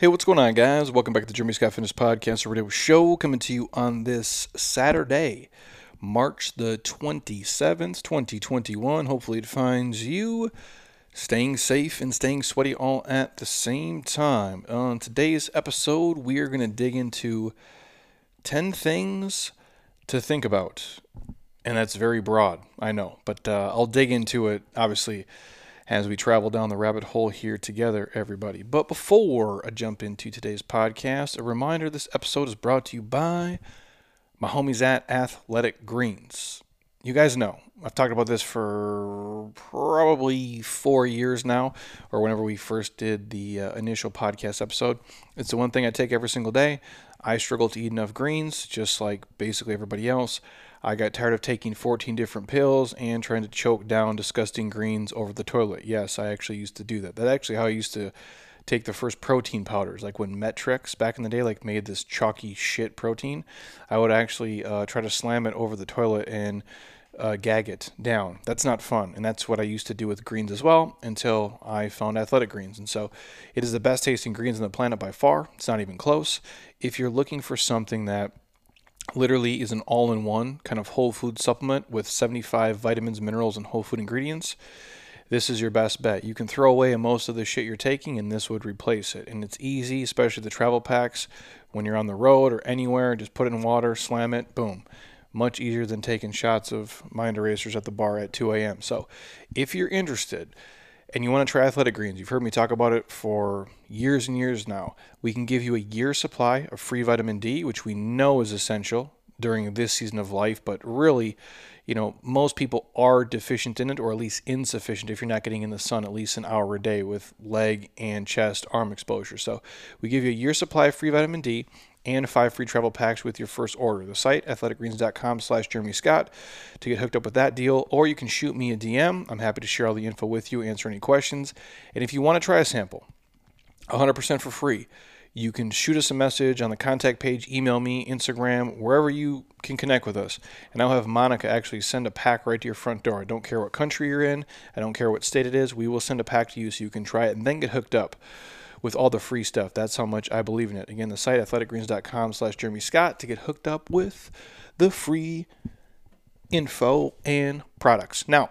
Hey, what's going on, guys? Welcome back to the Jeremy Scott Fitness Podcast, radio show coming to you on this Saturday, March the 27th, 2021. Hopefully, it finds you staying safe and staying sweaty all at the same time. On today's episode, we are going to dig into 10 things to think about. And that's very broad, I know, but uh, I'll dig into it, obviously as we travel down the rabbit hole here together, everybody. But before I jump into today's podcast, a reminder this episode is brought to you by my homies at Athletic Greens. You guys know, I've talked about this for probably four years now, or whenever we first did the uh, initial podcast episode. It's the one thing I take every single day. I struggle to eat enough greens, just like basically everybody else. I got tired of taking 14 different pills and trying to choke down disgusting greens over the toilet. Yes, I actually used to do that. That's actually how I used to take the first protein powders. Like when Met-Rx back in the day, like made this chalky shit protein, I would actually uh, try to slam it over the toilet and uh, gag it down. That's not fun, and that's what I used to do with greens as well until I found athletic greens. And so, it is the best tasting greens on the planet by far. It's not even close. If you're looking for something that literally is an all-in-one kind of whole food supplement with 75 vitamins, minerals, and whole food ingredients. This is your best bet. You can throw away most of the shit you're taking, and this would replace it. And it's easy, especially the travel packs. When you're on the road or anywhere, just put it in water, slam it, boom. Much easier than taking shots of mind erasers at the bar at 2 a.m. So, if you're interested, and you want to try athletic greens, you've heard me talk about it for years and years now. We can give you a year supply of free vitamin D, which we know is essential during this season of life, but really, you know, most people are deficient in it or at least insufficient if you're not getting in the sun at least an hour a day with leg and chest arm exposure. So, we give you a year supply of free vitamin D and five free travel packs with your first order. The site, athleticgreens.com slash Jeremy Scott to get hooked up with that deal, or you can shoot me a DM. I'm happy to share all the info with you, answer any questions. And if you want to try a sample, 100% for free, you can shoot us a message on the contact page, email me, Instagram, wherever you can connect with us. And I'll have Monica actually send a pack right to your front door. I don't care what country you're in, I don't care what state it is. We will send a pack to you so you can try it and then get hooked up with all the free stuff. That's how much I believe in it. Again, the site athleticgreens.com slash Jeremy Scott to get hooked up with the free info and products. Now,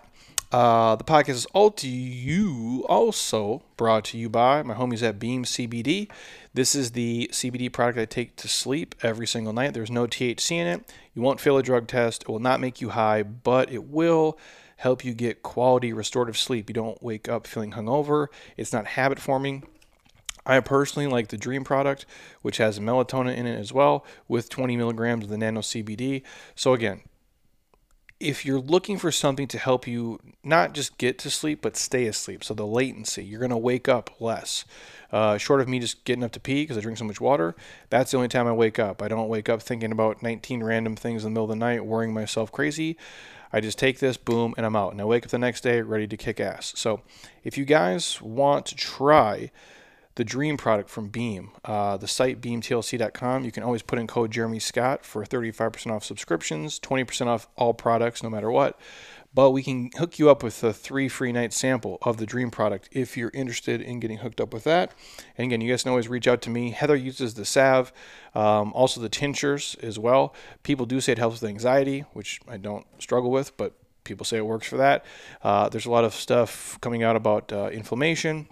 uh, the podcast is all to you, also brought to you by my homies at Beam CBD. This is the CBD product I take to sleep every single night. There's no THC in it. You won't fail a drug test. It will not make you high, but it will help you get quality restorative sleep. You don't wake up feeling hungover. It's not habit forming. I personally like the Dream product, which has melatonin in it as well, with 20 milligrams of the nano CBD. So, again, if you're looking for something to help you not just get to sleep, but stay asleep, so the latency, you're going to wake up less. Uh, short of me just getting up to pee because I drink so much water, that's the only time I wake up. I don't wake up thinking about 19 random things in the middle of the night, worrying myself crazy. I just take this, boom, and I'm out. And I wake up the next day ready to kick ass. So if you guys want to try, the dream product from Beam. Uh, the site beamtlc.com. You can always put in code Jeremy Scott for 35% off subscriptions, 20% off all products, no matter what. But we can hook you up with a three free night sample of the Dream product if you're interested in getting hooked up with that. And again, you guys can always reach out to me. Heather uses the salve, um, also the tinctures as well. People do say it helps with anxiety, which I don't struggle with, but people say it works for that. Uh, there's a lot of stuff coming out about uh, inflammation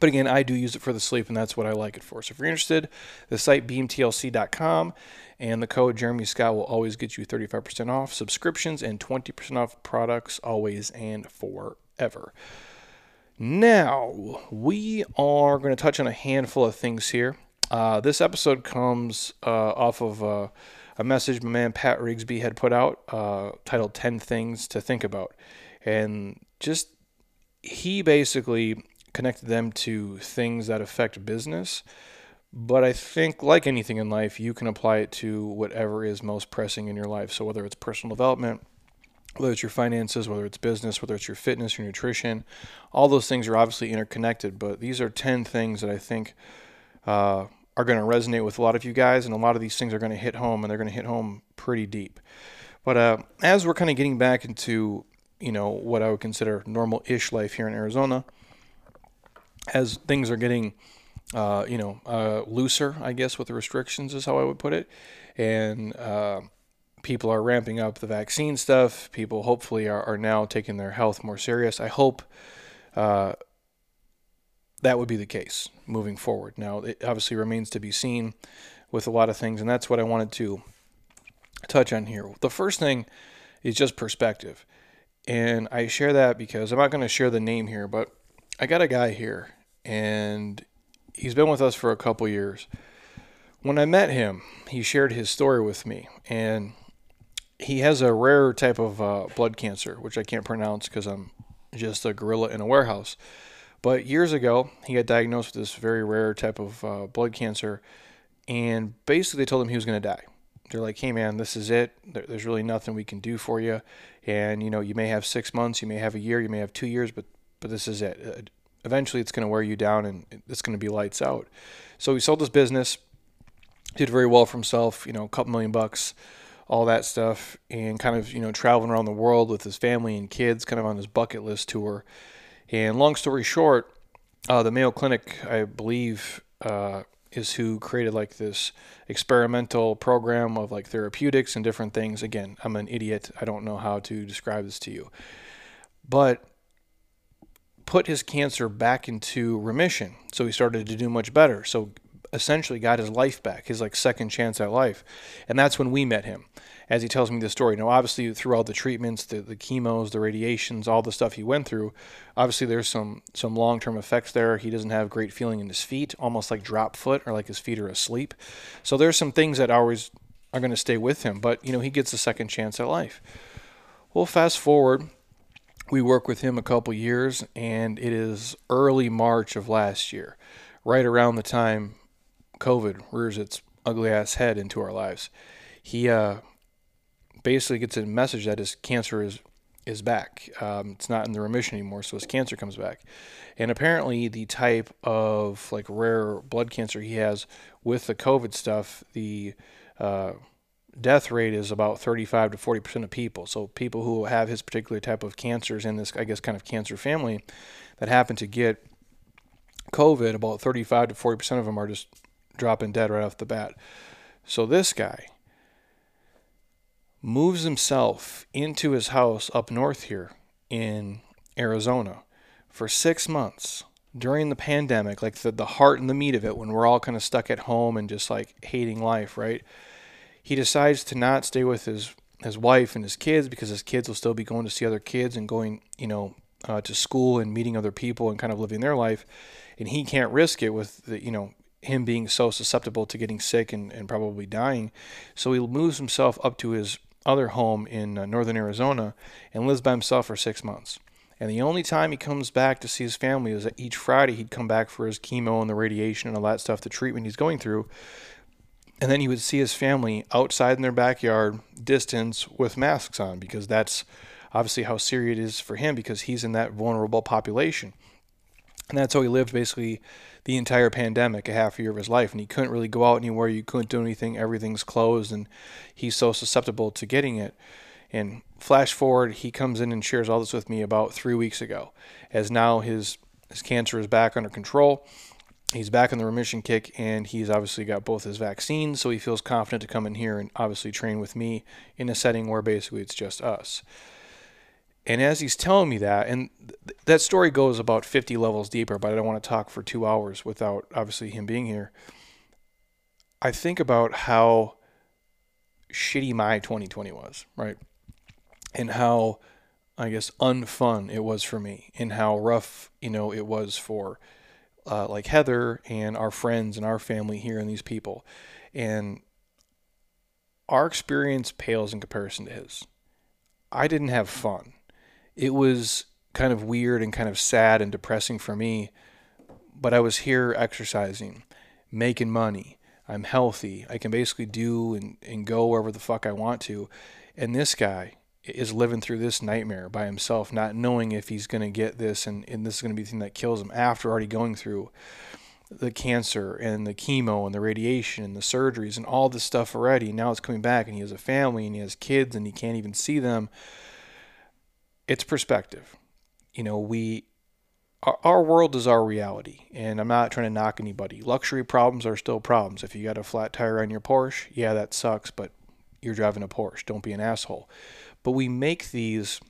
but again, I do use it for the sleep, and that's what I like it for. So if you're interested, the site beamtlc.com and the code Jeremy Scott will always get you 35% off subscriptions and 20% off products always and forever. Now, we are going to touch on a handful of things here. Uh, this episode comes uh, off of uh, a message my man Pat Rigsby had put out uh, titled 10 Things to Think About. And just, he basically connected them to things that affect business. But I think, like anything in life, you can apply it to whatever is most pressing in your life. So, whether it's personal development, whether it's your finances, whether it's business, whether it's your fitness, your nutrition, all those things are obviously interconnected. But these are 10 things that I think uh, are going to resonate with a lot of you guys, and a lot of these things are going to hit home, and they're going to hit home pretty deep. But uh, as we're kind of getting back into, you know, what I would consider normal-ish life here in Arizona, as things are getting uh, you know, uh, looser, I guess, with the restrictions is how I would put it. And uh, people are ramping up the vaccine stuff. People hopefully are, are now taking their health more serious. I hope uh, that would be the case moving forward. Now, it obviously remains to be seen with a lot of things, and that's what I wanted to touch on here. The first thing is just perspective. And I share that because I'm not going to share the name here, but I got a guy here, and he's been with us for a couple years. When I met him, he shared his story with me, and he has a rare type of uh, blood cancer, which I can't pronounce because I'm just a gorilla in a warehouse. But years ago, he got diagnosed with this very rare type of uh, blood cancer, and basically they told him he was going to die. They're like, "Hey, man, this is it. There's really nothing we can do for you, and you know, you may have six months, you may have a year, you may have two years, but but this is it. Eventually, it's going to wear you down, and it's going to be lights out." So he sold his business, did very well for himself. You know, a couple million bucks all that stuff, and kind of you know traveling around the world with his family and kids, kind of on his bucket list tour. And long story short, uh, the Mayo Clinic, I believe, uh, is who created like this experimental program of like therapeutics and different things. Again, I'm an idiot. I don't know how to describe this to you, but put his cancer back into remission. So he started to do much better. So essentially got his life back, his like second chance at life. And that's when we met him, as he tells me the story. Now, obviously, through all the treatments, the, the chemos, the radiations, all the stuff he went through, obviously there's some some long term effects there. He doesn't have great feeling in his feet, almost like drop foot or like his feet are asleep. So there's some things that always are going to stay with him. But you know, he gets a second chance at life. Well, fast forward. We work with him a couple years, and it is early March of last year, right around the time COVID rears its ugly ass head into our lives. He uh, basically gets a message that his cancer is is back. Um, it's not in the remission anymore, so his cancer comes back. And apparently, the type of like rare blood cancer he has with the COVID stuff, the uh, death rate is about 35 to 40 percent of people. So people who have his particular type of cancers in this, I guess, kind of cancer family, that happen to get COVID, about 35 to 40 percent of them are just dropping dead right off the bat. So this guy moves himself into his house up north here in Arizona for six months during the pandemic, like the, the heart and the meat of it, when we're all kind of stuck at home and just like hating life, right? He decides to not stay with his his wife and his kids because his kids will still be going to see other kids and going, you know, uh, to school and meeting other people and kind of living their life, and he can't risk it with the, you know, him being so susceptible to getting sick and, and probably dying. So he moves himself up to his other home in uh, northern Arizona and lives by himself for six months. And the only time he comes back to see his family is that each Friday he'd come back for his chemo and the radiation and all that stuff, the treatment he's going through. And then he would see his family outside in their backyard, distance, with masks on, because that's obviously how serious it is for him because he's in that vulnerable population. And that's how he lived basically the entire pandemic, a half year of his life, and he couldn't really go out anywhere. You couldn't do anything. Everything's closed, and he's so susceptible to getting it. And flash forward, he comes in and shares all this with me about three weeks ago, as now his his cancer is back under control. He's back on the remission kick, and he's obviously got both his vaccines, so he feels confident to come in here and obviously train with me in a setting where basically it's just us. And as he's telling me that, and th- that story goes about 50 levels deeper, but I don't want to talk for two hours without obviously him being here. I think about how shitty my 2020 was, right? And how, I guess, unfun it was for me, and how rough, you know, it was for uh, like Heather and our friends and our family here and these people. And our experience pales in comparison to his. I didn't have fun it was kind of weird and kind of sad and depressing for me. But I was here exercising, making money. I'm healthy. I can basically do and, and go wherever the fuck I want to. And this guy is living through this nightmare by himself, not knowing if he's going to get this and, and this is going to be the thing that kills him after already going through the cancer and the chemo and the radiation and the surgeries and all this stuff already. Now it's coming back and he has a family and he has kids and he can't even see them it's perspective. You know, we our, our world is our reality, and I'm not trying to knock anybody. Luxury problems are still problems. If you got a flat tire on your Porsche, yeah, that sucks, but you're driving a Porsche. Don't be an asshole. But we make these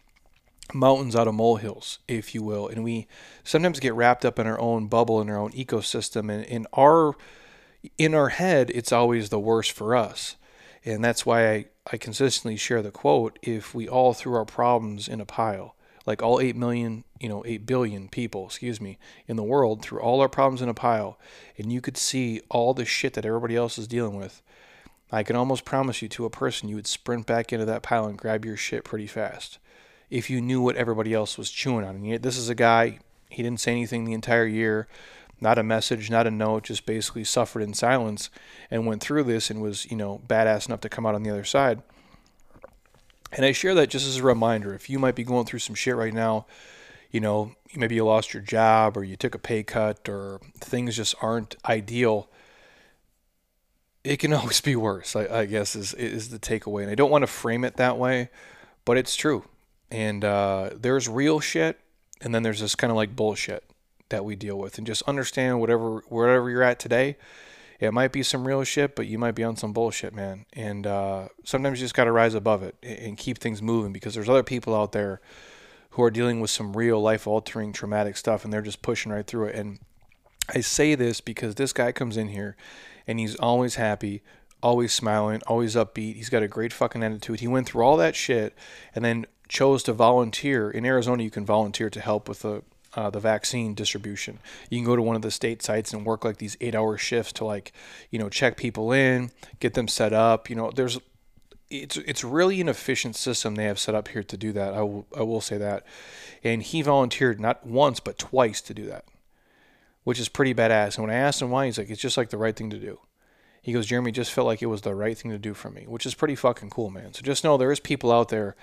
mountains out of molehills, if you will, and we sometimes get wrapped up in our own bubble in our own ecosystem, and in our in our head, it's always the worst for us. And that's why I, I consistently share the quote if we all threw our problems in a pile, like all 8 million, you know, 8 billion people, excuse me, in the world, threw all our problems in a pile, and you could see all the shit that everybody else is dealing with, I can almost promise you to a person you would sprint back into that pile and grab your shit pretty fast if you knew what everybody else was chewing on. And yet, this is a guy, he didn't say anything the entire year, not a message, not a note, just basically suffered in silence and went through this and was, you know, badass enough to come out on the other side. And I share that just as a reminder. If you might be going through some shit right now, you know, maybe you lost your job or you took a pay cut or things just aren't ideal it can always be worse. I, I, guess is is the takeaway, and I don't want to frame it that way, but it's true. And uh, there's real shit, and then there's this kind of like bullshit that we deal with, and just understand whatever wherever you're at today. It might be some real shit, but you might be on some bullshit, man. And uh, sometimes you just got to rise above it and keep things moving because there's other people out there who are dealing with some real life altering traumatic stuff and they're just pushing right through it. And I say this because this guy comes in here and he's always happy, always smiling, always upbeat. He's got a great fucking attitude. He went through all that shit and then chose to volunteer. In Arizona, you can volunteer to help with the uh, the vaccine distribution. You can go to one of the state sites and work like these eight hour shifts to like, you know, check people in, get them set up. You know, there's it's it's really an efficient system they have set up here to do that. I will I will say that. And he volunteered not once but twice to do that which is pretty badass. And when I asked him why, he's like, it's just like the right thing to do. He goes, Jeremy just felt like it was the right thing to do for me, which is pretty fucking cool, man. So just know there is people out there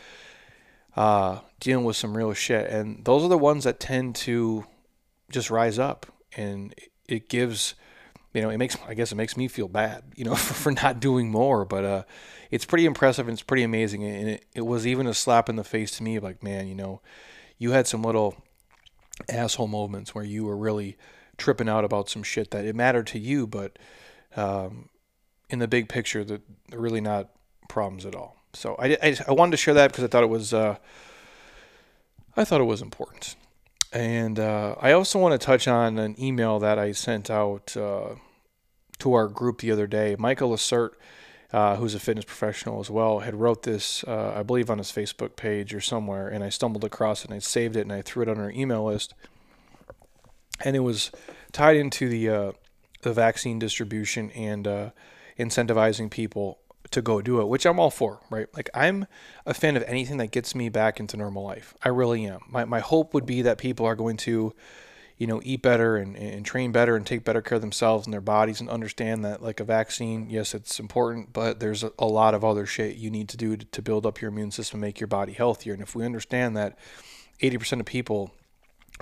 uh, dealing with some real shit, and those are the ones that tend to just rise up, and it gives, you know, it makes I guess it makes me feel bad, you know, for, for not doing more, but uh, it's pretty impressive and it's pretty amazing, and it, it was even a slap in the face to me, like man, you know, you had some little asshole moments where you were really tripping out about some shit that it mattered to you, but um, in the big picture, that they're really not problems at all. So I, I, I, wanted to share that because I thought it was uh, I thought it was important, and uh, I also want to touch on an email that I sent out uh, to our group the other day. Michael Assert, uh, who's a fitness professional as well, had wrote this uh, I believe on his Facebook page or somewhere, and I stumbled across it and I saved it and I threw it on our email list and it was tied into the uh, the vaccine distribution and uh, incentivizing people to go do it, which I'm all for, right? Like I'm a fan of anything that gets me back into normal life. I really am. My my hope would be that people are going to, you know, eat better and, and train better and take better care of themselves and their bodies and understand that like a vaccine, yes, it's important, but there's a, lot of other shit you need to do to, to build up your immune system, make your body healthier. And if we understand that 80% of people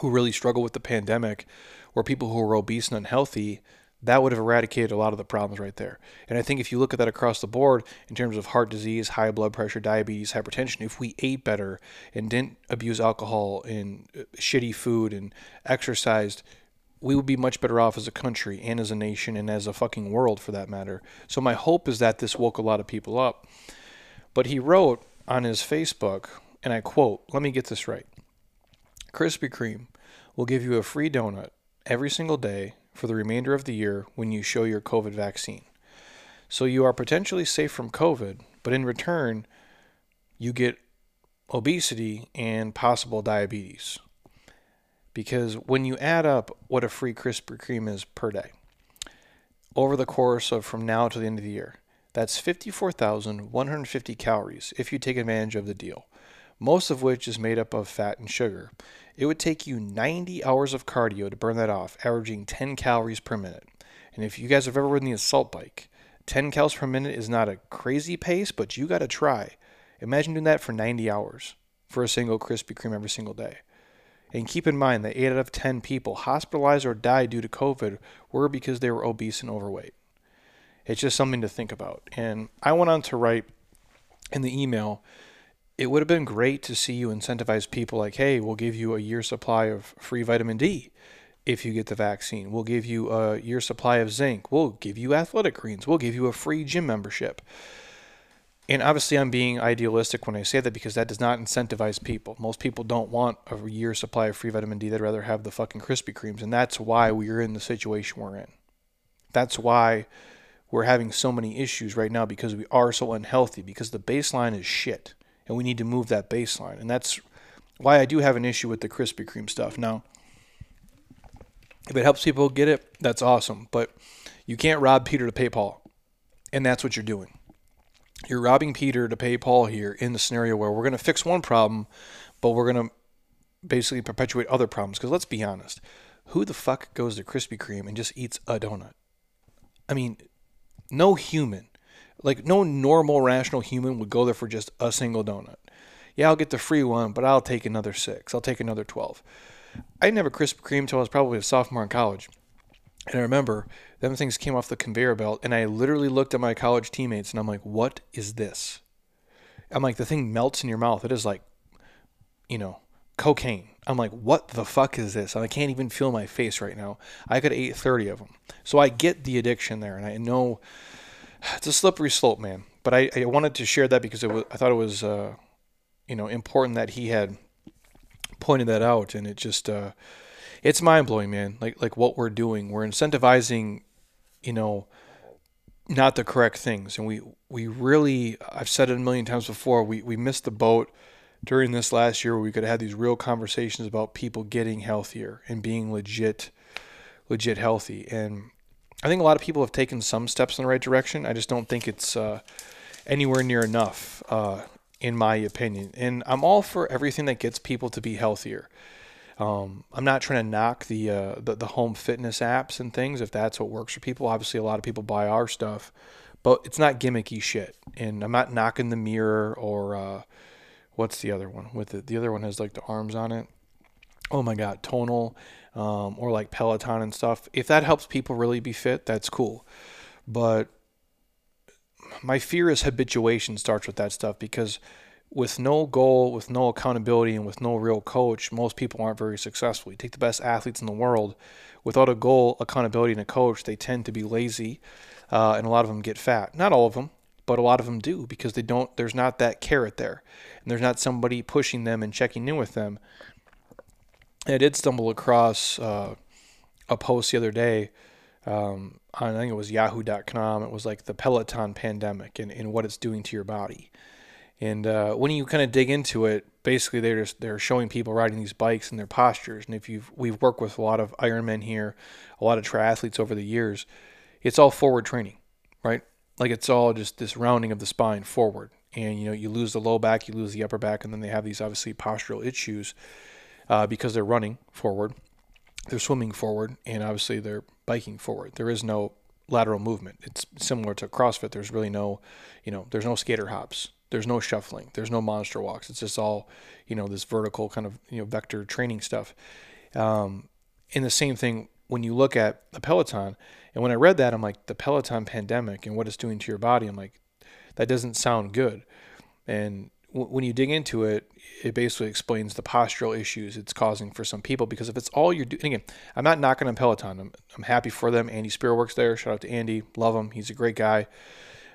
who really struggle with the pandemic or people who are obese and unhealthy, that would have eradicated a lot of the problems right there. And I think if you look at that across the board in terms of heart disease, high blood pressure, diabetes, hypertension, if we ate better and didn't abuse alcohol and uh, shitty food and exercised, we would be much better off as a country and as a nation and as a fucking world for that matter. So my hope is that this woke a lot of people up. But he wrote on his Facebook, and I quote, let me get this right. Krispy Kreme will give you a free donut every single day for the remainder of the year when you show your COVID vaccine. So you are potentially safe from COVID, but in return, you get obesity and possible diabetes. Because when you add up what a free Krispy Kreme is per day, over the course of from now to the end of the year, that's 54,150 calories if you take advantage of the deal, most of which is made up of fat and sugar. It would take you 90 hours of cardio to burn that off, averaging 10 calories per minute. And if you guys have ever ridden the assault bike, 10 calories per minute is not a crazy pace, but you got to try. Imagine doing that for 90 hours for a single Krispy Kreme every single day. And keep in mind that 8 out of 10 people hospitalized or died due to COVID were because they were obese and overweight. It's just something to think about. And I went on to write in the email it would have been great to see you incentivize people like, hey, we'll give you a year supply of free vitamin D if you get the vaccine. We'll give you a year's supply of zinc. We'll give you athletic greens. We'll give you a free gym membership. And obviously, I'm being idealistic when I say that because that does not incentivize people. Most people don't want a year supply of free vitamin D. They'd rather have the fucking Krispy Kremes. And that's why we're in the situation we're in. That's why we're having so many issues right now because we are so unhealthy, because the baseline is shit. And we need to move that baseline. And that's why I do have an issue with the Krispy Kreme stuff. Now, if it helps people get it, that's awesome. But you can't rob Peter to pay Paul. And that's what you're doing you're robbing Peter to pay Paul here in the scenario where we're going to fix one problem, but we're going to basically perpetuate other problems. Because let's be honest, who the fuck goes to Krispy Kreme and just eats a donut? I mean, no human, like no normal, rational human would go there for just a single donut. Yeah, I'll get the free one, but I'll take another six. I'll take another 12. I didn't have a Krispy Kreme until I was probably a sophomore in college. And I remember them things came off the conveyor belt, and I literally looked at my college teammates and I'm like, what is this? I'm like, the thing melts in your mouth. It is like, you know, cocaine. I'm like, what the fuck is this? And I can't even feel my face right now. I could eat 30 of them. So I get the addiction there, and I know it's a slippery slope, man. But I, I wanted to share that because it was, I thought it was, uh, you know, important that he had pointed that out, and it just, uh, it's mind blowing, man. Like like what we're doing, we're incentivizing, you know, not the correct things, and we we really, I've said it a million times before, we we missed the boat during this last year where we could have had these real conversations about people getting healthier and being legit, legit healthy. And I think a lot of people have taken some steps in the right direction. I just don't think it's uh, anywhere near enough, uh, in my opinion. And I'm all for everything that gets people to be healthier. Um, I'm not trying to knock the, uh, the, the home fitness apps and things if that's what works for people. Obviously, a lot of people buy our stuff, but it's not gimmicky shit. And I'm not knocking the mirror or uh, what's the other one with it? The other one has like the arms on it. Oh my god, tonal um, or like Peloton and stuff. If that helps people really be fit, that's cool. But my fear is habituation starts with that stuff because with no goal, with no accountability, and with no real coach, most people aren't very successful. You take the best athletes in the world, without a goal, accountability, and a coach, they tend to be lazy, uh, and a lot of them get fat. Not all of them, but a lot of them do because they don't. There's not that carrot there, and there's not somebody pushing them and checking in with them. I did stumble across uh, a post the other day. Um, on, I think it was Yahoo.com. It was like the Peloton pandemic and, and what it's doing to your body. And uh, when you kind of dig into it, basically they're just they're showing people riding these bikes and their postures. And if you've we've worked with a lot of Ironmen here, a lot of triathletes over the years, it's all forward training, right? Like it's all just this rounding of the spine forward. And you know you lose the low back, you lose the upper back, and then they have these obviously postural issues uh, because they're running forward, they're swimming forward, and obviously they're biking forward. There is no lateral movement. It's similar to CrossFit. There's really no, you know, there's no skater hops there's no shuffling. There's no monster walks. It's just all, you know, this vertical kind of, you know, vector training stuff. Um, and the same thing when you look at the Peloton. And when I read that, I'm like, the Peloton pandemic and what it's doing to your body. I'm like, that doesn't sound good. And when you dig into it, it basically explains the postural issues it's causing for some people. Because if it's all you're doing, again, I'm not knocking on Peloton. I'm, I'm happy for them. Andy Speer works there. Shout out to Andy. Love him. He's a great guy.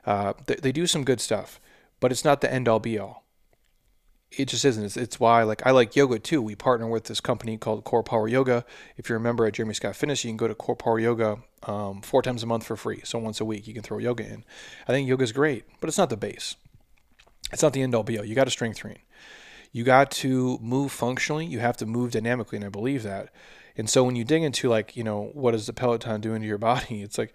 Uh, they, they do some good stuff but it's not the end all be all. It just isn't. It's, it's why like I like yoga too. We partner with this company called Core Power Yoga. If you're a member at Jeremy Scott Fitness, you can go to Core Power Yoga um, four times a month for free. So once a week you can throw yoga in. I think yoga is great, but it's not the base. It's not the end all be all. You got to strength train. You got to move functionally. You have to move dynamically, and I believe that. And so when you dig into like you know what is the Peloton doing to your body, it's like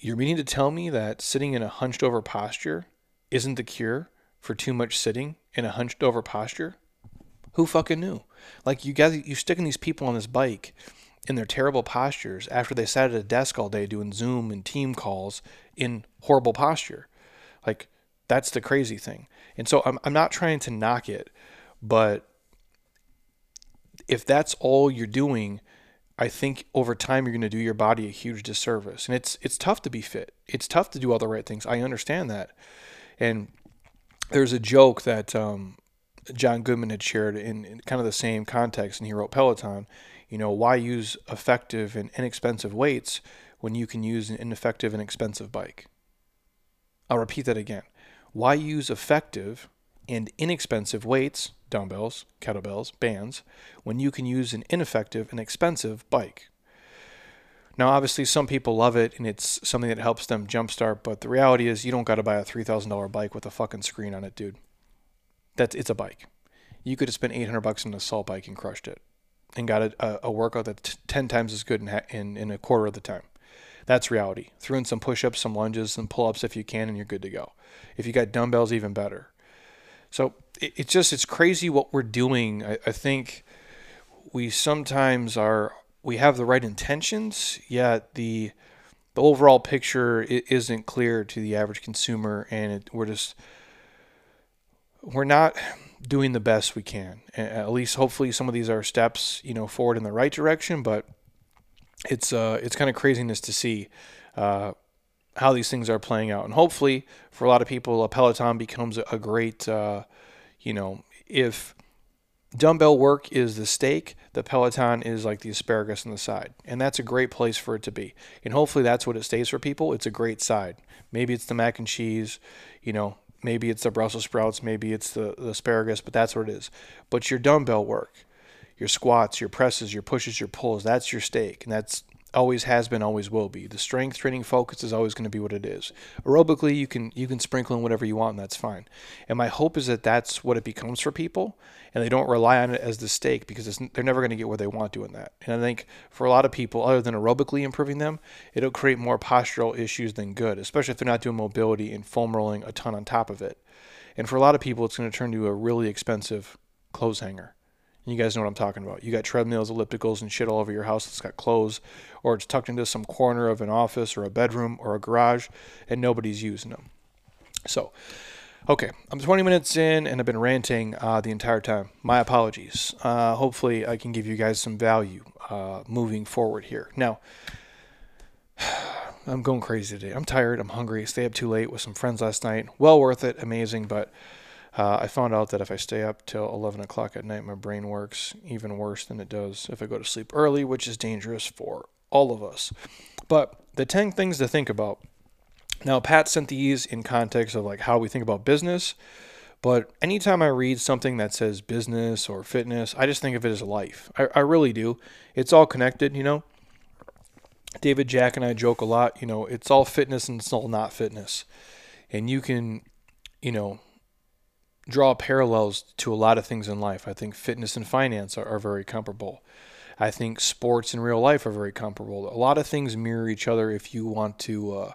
you're meaning to tell me that sitting in a hunched over posture isn't the cure for too much sitting in a hunched over posture? Who fucking knew? Like you guys, you sticking these people on this bike in their terrible postures after they sat at a desk all day doing Zoom and team calls in horrible posture. Like that's the crazy thing. And so I'm, I'm not trying to knock it, but if that's all you're doing, I think over time you're going to do your body a huge disservice. And it's it's tough to be fit. It's tough to do all the right things. I understand that. And there's a joke that um, Jon Goodman had shared in, in kind of the same context, and he wrote Peloton. You know, why use effective and inexpensive weights when you can use an ineffective and expensive bike? I'll repeat that again. Why use effective and inexpensive weights, dumbbells, kettlebells, bands, when you can use an ineffective and expensive bike? Now, obviously, some people love it and it's something that helps them jumpstart, but the reality is you don't got to buy a $3,000 bike with a fucking screen on it, dude. That's it's a bike. You could have spent 800 bucks on an assault bike and crushed it, and got a, a workout that's 10 times as good in, in in a quarter of the time. That's reality. Throw in some push-ups, some lunges, some pull-ups if you can, and you're good to go. If you got dumbbells, even better. So it, it's just it's crazy what we're doing. I, I think we sometimes are we have the right intentions, yet the the overall picture isn't clear to the average consumer, and it, we're just we're not doing the best we can. At least, hopefully, some of these are steps, you know, forward in the right direction. But it's uh, it's kind of craziness to see uh, how these things are playing out, and hopefully, for a lot of people, a Peloton becomes a great, uh, you know, if dumbbell work is the steak, the Peloton is like the asparagus on the side, and that's a great place for it to be. And hopefully, that's what it stays for people. It's a great side. Maybe it's the mac and cheese, you know, Maybe it's the Brussels sprouts, maybe it's the, the asparagus, but that's what it is. But your dumbbell work, your squats, your presses, your pushes, your pulls, that's your steak, And that's always has been, always will be. The strength training focus is always going to be what it is. Aerobically, you can you can sprinkle in whatever you want, and that's fine. And my hope is that that's what it becomes for people, and they don't rely on it as the steak because they're never going to get where they want doing that. And I think for a lot of people, other than aerobically improving them, it'll create more postural issues than good, especially if they're not doing mobility and foam rolling a ton on top of it. And for a lot of people, it's going to turn to a really expensive clothes hanger. You guys know what I'm talking about. You got treadmills, ellipticals, and shit all over your house that's got clothes, or it's tucked into some corner of an office or a bedroom or a garage, and nobody's using them. So, okay, I'm 20 minutes in and I've been ranting uh, the entire time. My apologies. Uh, hopefully, I can give you guys some value uh, moving forward here. Now, I'm going crazy today. I'm tired. I'm hungry. Stay up too late with some friends last night. Well worth it. Amazing, but uh, I found out that if I stay up till 11 o'clock at night, my brain works even worse than it does if I go to sleep early, which is dangerous for all of us. But the 10 things to think about. Now, Pat sent these in context of like how we think about business, but anytime I read something that says business or fitness, I just think of it as life. I, I really do. It's all connected, you know. David Jack and I joke a lot, you know, it's all fitness and it's all not fitness. And you can, you know, draw parallels to a lot of things in life. I think fitness and finance are, are very comparable. I think sports and real life are very comparable. A lot of things mirror each other if you want to uh,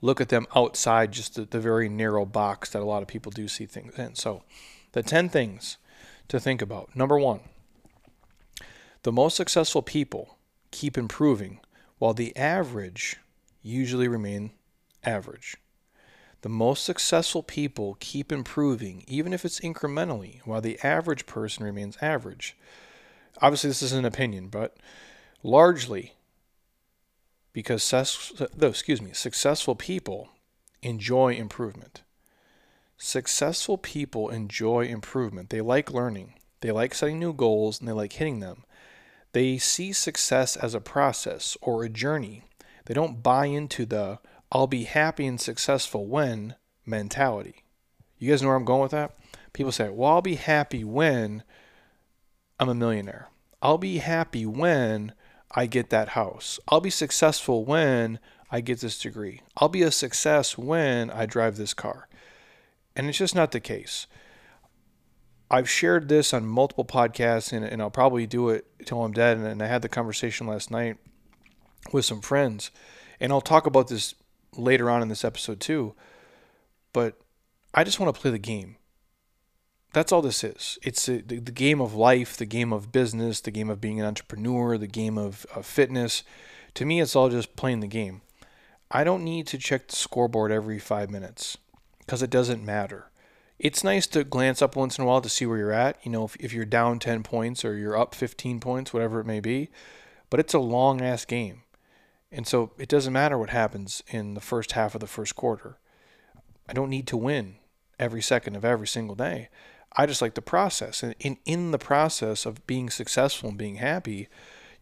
look at them outside just the, the very narrow box that a lot of people do see things in. So, the 10 things to think about. Number one, the most successful people keep improving while the average usually remain average. The most successful people keep improving, even if it's incrementally, while the average person remains average. Obviously, this is an opinion, but largely because, though, excuse me, successful people enjoy improvement. Successful people enjoy improvement. They like learning, they like setting new goals, and they like hitting them. They see success as a process or a journey. They don't buy into the I'll be happy and successful when mentality. You guys know where I'm going with that? People say, well, I'll be happy when I'm a millionaire. I'll be happy when I get that house. I'll be successful when I get this degree. I'll be a success when I drive this car. And it's just not the case. I've shared this on multiple podcasts and, and I'll probably do it until I'm dead. And, and I had the conversation last night with some friends. And I'll talk about this later on in this episode too. But I just want to play the game. That's all this is. It's a, the, the, game of life, the game of business, the game of being an entrepreneur, the game of, of fitness. To me, it's all just playing the game. I don't need to check the scoreboard every five minutes because it doesn't matter. It's nice to glance up once in a while to see where you're at. You know, if, if you're down 10 points or you're up 15 points, whatever it may be. But it's a long ass game. And so it doesn't matter what happens in the first half of the first quarter. I don't need to win every second of every single day. I just like the process. And in, in the process of being successful and being happy,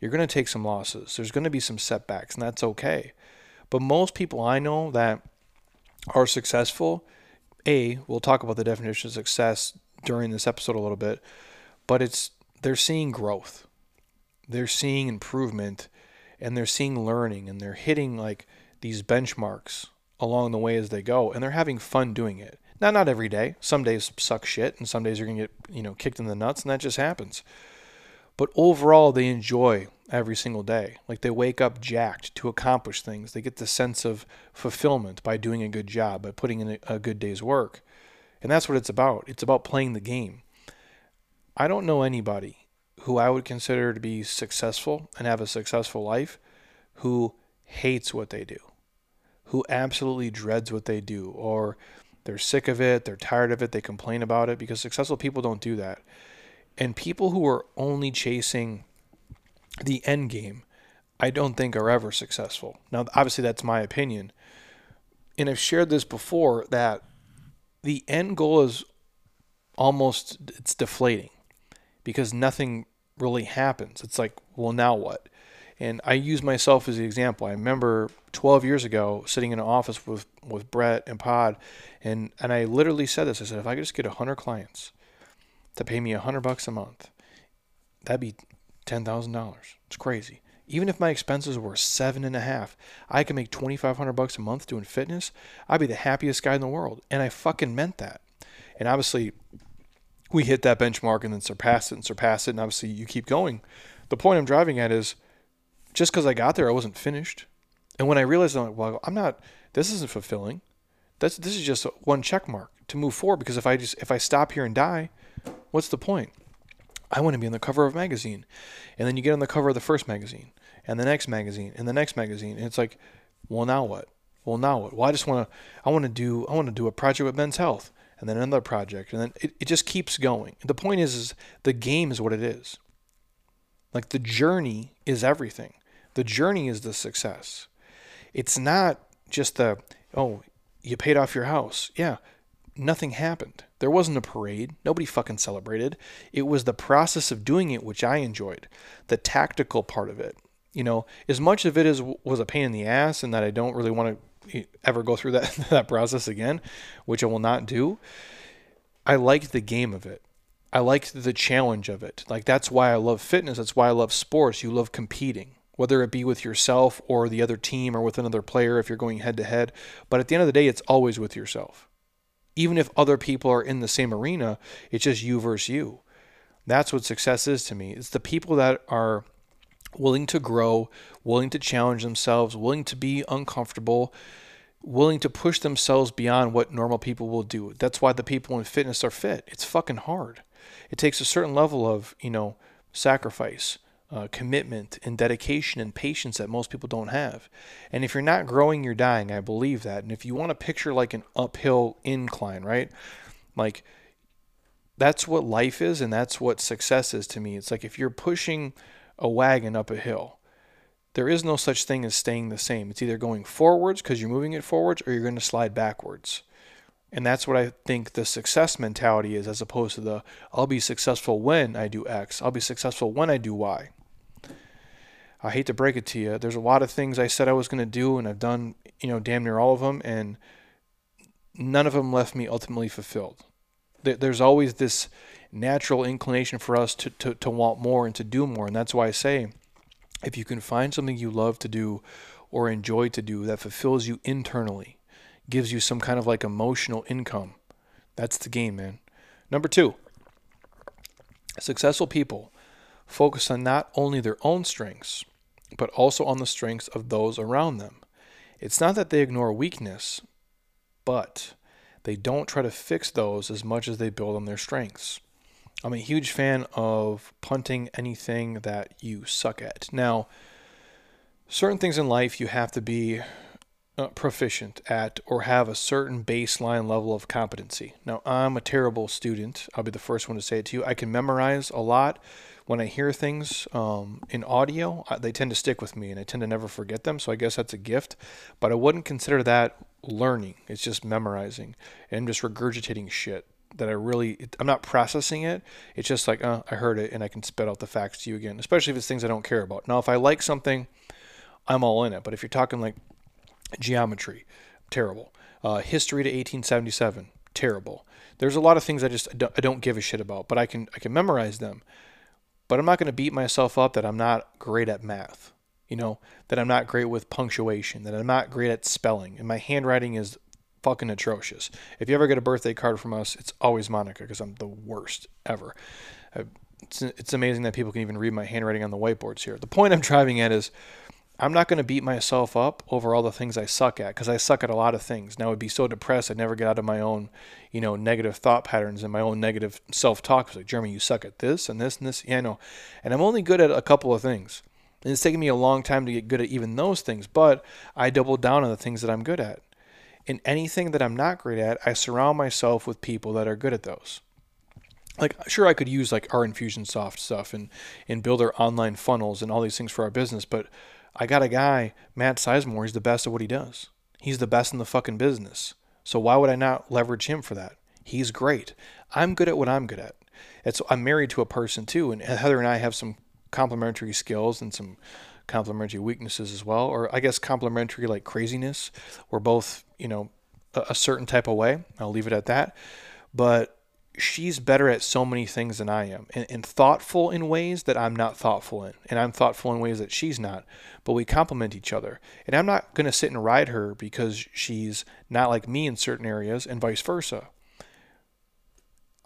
you're going to take some losses. There's going to be some setbacks, and that's okay. But most people I know that are successful, A, we'll talk about the definition of success during this episode a little bit, but it's they're seeing growth. They're seeing improvement and they're seeing learning and they're hitting like these benchmarks along the way as they go and they're having fun doing it. Now not every day. Some days suck shit and some days you're going to get, you know, kicked in the nuts and that just happens. But overall they enjoy every single day. Like they wake up jacked to accomplish things. They get the sense of fulfillment by doing a good job, by putting in a, good day's work. And that's what it's about. It's about playing the game. I don't know anybody who I would consider to be successful and have a successful life who hates what they do, who absolutely dreads what they do, or they're sick of it, they're tired of it, they complain about it because successful people don't do that. And people who are only chasing the end game, I don't think are ever successful. Now, obviously, that's my opinion. And I've shared this before that the end goal is almost it's deflating because nothing really happens. It's like, well, now what? And I use myself as the example. I remember 12 years ago sitting in an office with, with Brett and Pod, and, and I literally said this. I said, if I could just get 100 clients to pay me 100 bucks a month, that'd be $10,000. It's crazy. Even if my expenses were seven and a half, I could make 2,500 bucks a month doing fitness. I'd be the happiest guy in the world. And I fucking meant that. And obviously, we hit that benchmark and then surpass it and surpass it. And obviously, you keep going. The point I'm driving at is just because I got there, I wasn't finished. And when I realized, I'm like, well, I'm not, this isn't fulfilling. That's, this is just one check mark to move forward because if I just, if I stop here and die, what's the point? I want to be on the cover of a magazine. And then you get on the cover of the first magazine and the next magazine and the next magazine. And it's like, well, now what? Well, now what? Well, I just want to, I want to do, I want to do a project with Men's Health and then another project. And then it, it just keeps going. The point is, is the game is what it is. Like the journey is everything. The journey is the success. It's not just the, oh, you paid off your house. Yeah, nothing happened. There wasn't a parade. Nobody fucking celebrated. It was the process of doing it which I enjoyed. The tactical part of it. You know, as much of it as was a pain in the ass and that I don't really want to ever go through that that process again, which I will not do. I liked the game of it. I liked the challenge of it. Like that's why I love fitness. That's why I love sports. You love competing, whether it be with yourself or the other team or with another player if you're going head to head. But at the end of the day, it's always with yourself even if other people are in the same arena, it's just you versus you. That's what success is to me. It's the people that are willing to grow, willing to challenge themselves, willing to be uncomfortable, willing to push themselves beyond what normal people will do. That's why the people in fitness are fit. It's fucking hard. It takes a certain level of, you know, sacrifice uh, commitment and dedication and patience that most people don't have. And if you're not growing, you're dying. I believe that. And if you want to picture like an uphill incline, right? Like that's what life is and that's what success is to me. It's like if you're pushing a wagon up a hill, there is no such thing as staying the same. It's either going forwards because you're moving it forwards or you're going to slide backwards. And that's what I think the success mentality is, as opposed to the I'll be successful when I do X, I'll be successful when I do Y. I hate to break it to you. There's a lot of things I said I was going to do, and I've done, you know, damn near all of them, and none of them left me ultimately fulfilled. There's always this natural inclination for us to, to, to want more and to do more. And that's why I say if you can find something you love to do or enjoy to do that fulfills you internally, gives you some kind of like emotional income, that's the game, man. Number two, successful people focus on not only their own strengths, but also on the strengths of those around them. It's not that they ignore weakness, but they don't try to fix those as much as they build on their strengths. I'm a huge fan of punting anything that you suck at. Now, certain things in life you have to be uh, proficient at or have a certain baseline level of competency. Now, I'm a terrible student. I'll be the first one to say it to you. I can memorize a lot. When I hear things um, in audio, they tend to stick with me and I tend to never forget them. So I guess that's a gift. But I wouldn't consider that learning. It's just memorizing and just regurgitating shit that I really, I'm not processing it. It's just like, uh, I heard it and I can spit out the facts to you again, especially if it's things I don't care about. Now, if I like something, I'm all in it. But if you're talking like geometry, terrible. Uh, history to 1877, terrible. There's a lot of things I just I don't give a shit about, but I can I can memorize them. But I'm not going to beat myself up that I'm not great at math. You know, that I'm not great with punctuation, that I'm not great at spelling, and my handwriting is fucking atrocious. If you ever get a birthday card from us, it's always Monica because I'm the worst ever. Uh, it's, it's amazing that people can even read my handwriting on the whiteboards here. The point I'm driving at is I'm not going to beat myself up over all the things I suck at because I suck at a lot of things. Now I'd be so depressed I'd never get out of my own, you know, negative thought patterns and my own negative self-talk. It's like, Jeremy, you suck at this and this and this. Yeah, I know. And I'm only good at a couple of things. And it's taken me a long time to get good at even those things, but I double down on the things that I'm good at. In anything that I'm not great at, I surround myself with people that are good at those like sure I could use like our Infusionsoft stuff and and build our online funnels and all these things for our business, but I got a guy, Matt Sizemore, he's the best at what he does. He's the best in the fucking business. So why would I not leverage him for that? He's great. I'm good at what I'm good at. It's I'm married to a person too, and Heather and I have some complementary skills and some complementary weaknesses as well, or I guess complementary like craziness. We're both, you know, a, a certain type of way. I'll leave it at that. But she's better at so many things than I am and, and, thoughtful in ways that I'm not thoughtful in. And I'm thoughtful in ways that she's not. But we complement each other. And I'm not going to sit and ride her because she's not like me in certain areas and vice versa.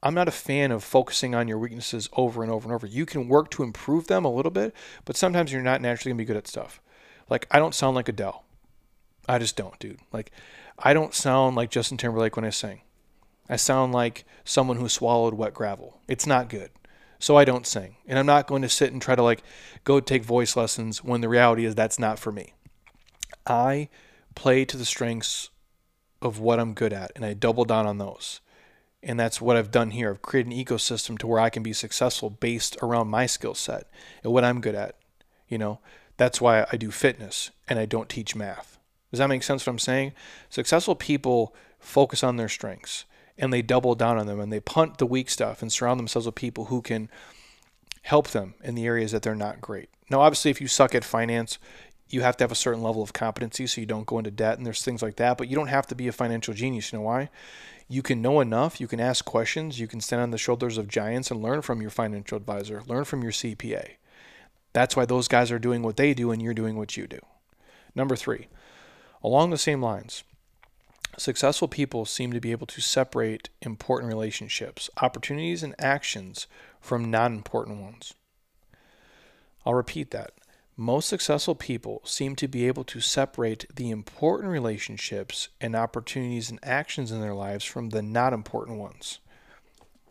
I'm not a fan of focusing on your weaknesses over and over and over. You can work to improve them a little bit, but sometimes you're not naturally going to be good at stuff. Like, I don't sound like Adele. I just don't, dude. Like, I don't sound like Justin Timberlake when I sing. I sound like someone who swallowed wet gravel. It's not good. So I don't sing. And I'm not going to sit and try to like go take voice lessons when the reality is that's not for me. I play to the strengths of what I'm good at and I double down on those. And that's what I've done here. I've created an ecosystem to where I can be successful based around my skill set and what I'm good at. You know, that's why I do fitness and I don't teach math. Does that make sense what I'm saying? Successful people focus on their strengths and they double down on them and they punt the weak stuff and surround themselves with people who can help them in the areas that they're not great. Now, obviously, if you suck at finance, you have to have a certain level of competency so you don't go into debt and there's things like that, but you don't have to be a financial genius. You know why? You can know enough, you can ask questions, you can stand on the shoulders of giants and learn from your financial advisor, learn from your CPA. That's why those guys are doing what they do and you're doing what you do. Number three, along the same lines, Successful people seem to be able to separate important relationships, opportunities, and actions from non important ones. I'll repeat that. Most successful people seem to be able to separate the important relationships and opportunities and actions in their lives from the not important ones.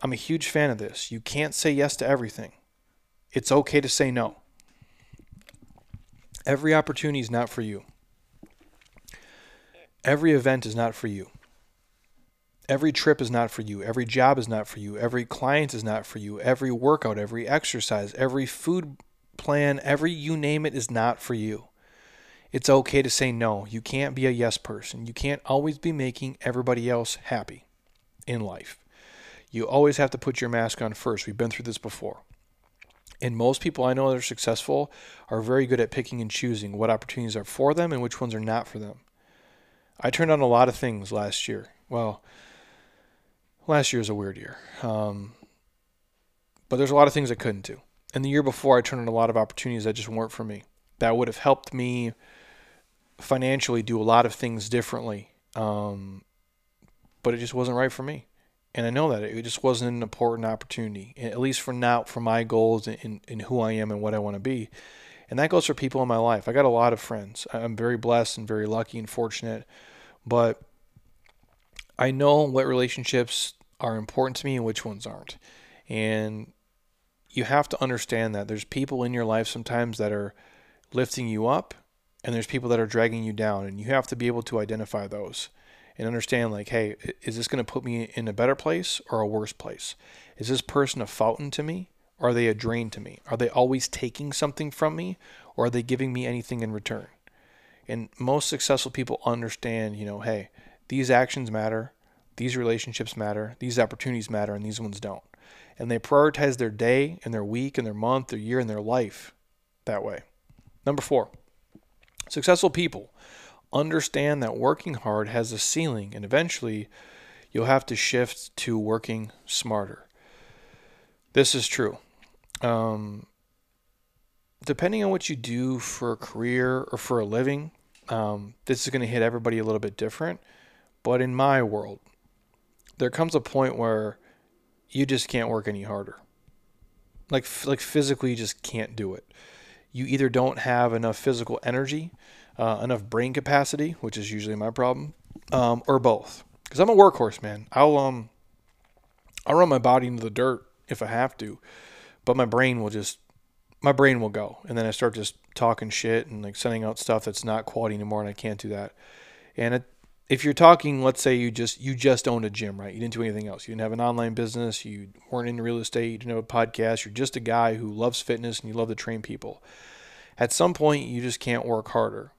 I'm a huge fan of this. You can't say yes to everything, it's okay to say no. Every opportunity is not for you. Every event is not for you. Every trip is not for you. Every job is not for you. Every client is not for you. Every workout, every exercise, every food plan, every you name it is not for you. It's okay to say no. You can't be a yes person. You can't always be making everybody else happy in life. You always have to put your mask on first. We've been through this before. And most people I know that are successful are very good at picking and choosing what opportunities are for them and which ones are not for them. I turned on a lot of things last year. Well, last year was a weird year. Um, but there's a lot of things I couldn't do. And the year before, I turned on a lot of opportunities that just weren't for me. That would have helped me financially do a lot of things differently. Um, but it just wasn't right for me. And I know that it just wasn't an important opportunity, at least for now, for my goals and, and who I am and what I want to be. And that goes for people in my life. I got a lot of friends. I'm very blessed and very lucky and fortunate but I know what relationships are important to me and which ones aren't. And you have to understand that there's people in your life sometimes that are lifting you up and there's people that are dragging you down, and you have to be able to identify those and understand like, hey, is this going to put me in a better place or a worse place? Is this person a fountain to me? Are they a drain to me? Are they always taking something from me or are they giving me anything in return? And most successful people understand, you know, hey, these actions matter, these relationships matter, these opportunities matter, and these ones don't. And they prioritize their day and their week and their month, their year, and their life that way. Number four, successful people understand that working hard has a ceiling and eventually you'll have to shift to working smarter. This is true. Um, depending on what you do for a career or for a living, um, this is going to hit everybody a little bit different. But in my world, there comes a point where you just can't work any harder. Like like physically, you just can't do it. You either don't have enough physical energy, uh, enough brain capacity, which is usually my problem, um, or both. Because I'm a workhorse, man. I'll um, I'll run my body into the dirt if I have to, but my brain will just my brain will go, and then I start just talking shit and like sending out stuff that's not quality anymore, and I can't do that. And it, if you're talking, let's say you just you just owned a gym, right? You didn't do anything else. You didn't have an online business. You weren't in real estate. You didn't have a podcast. You're just a guy who loves fitness and you love to train people. At some point, you just can't work harder.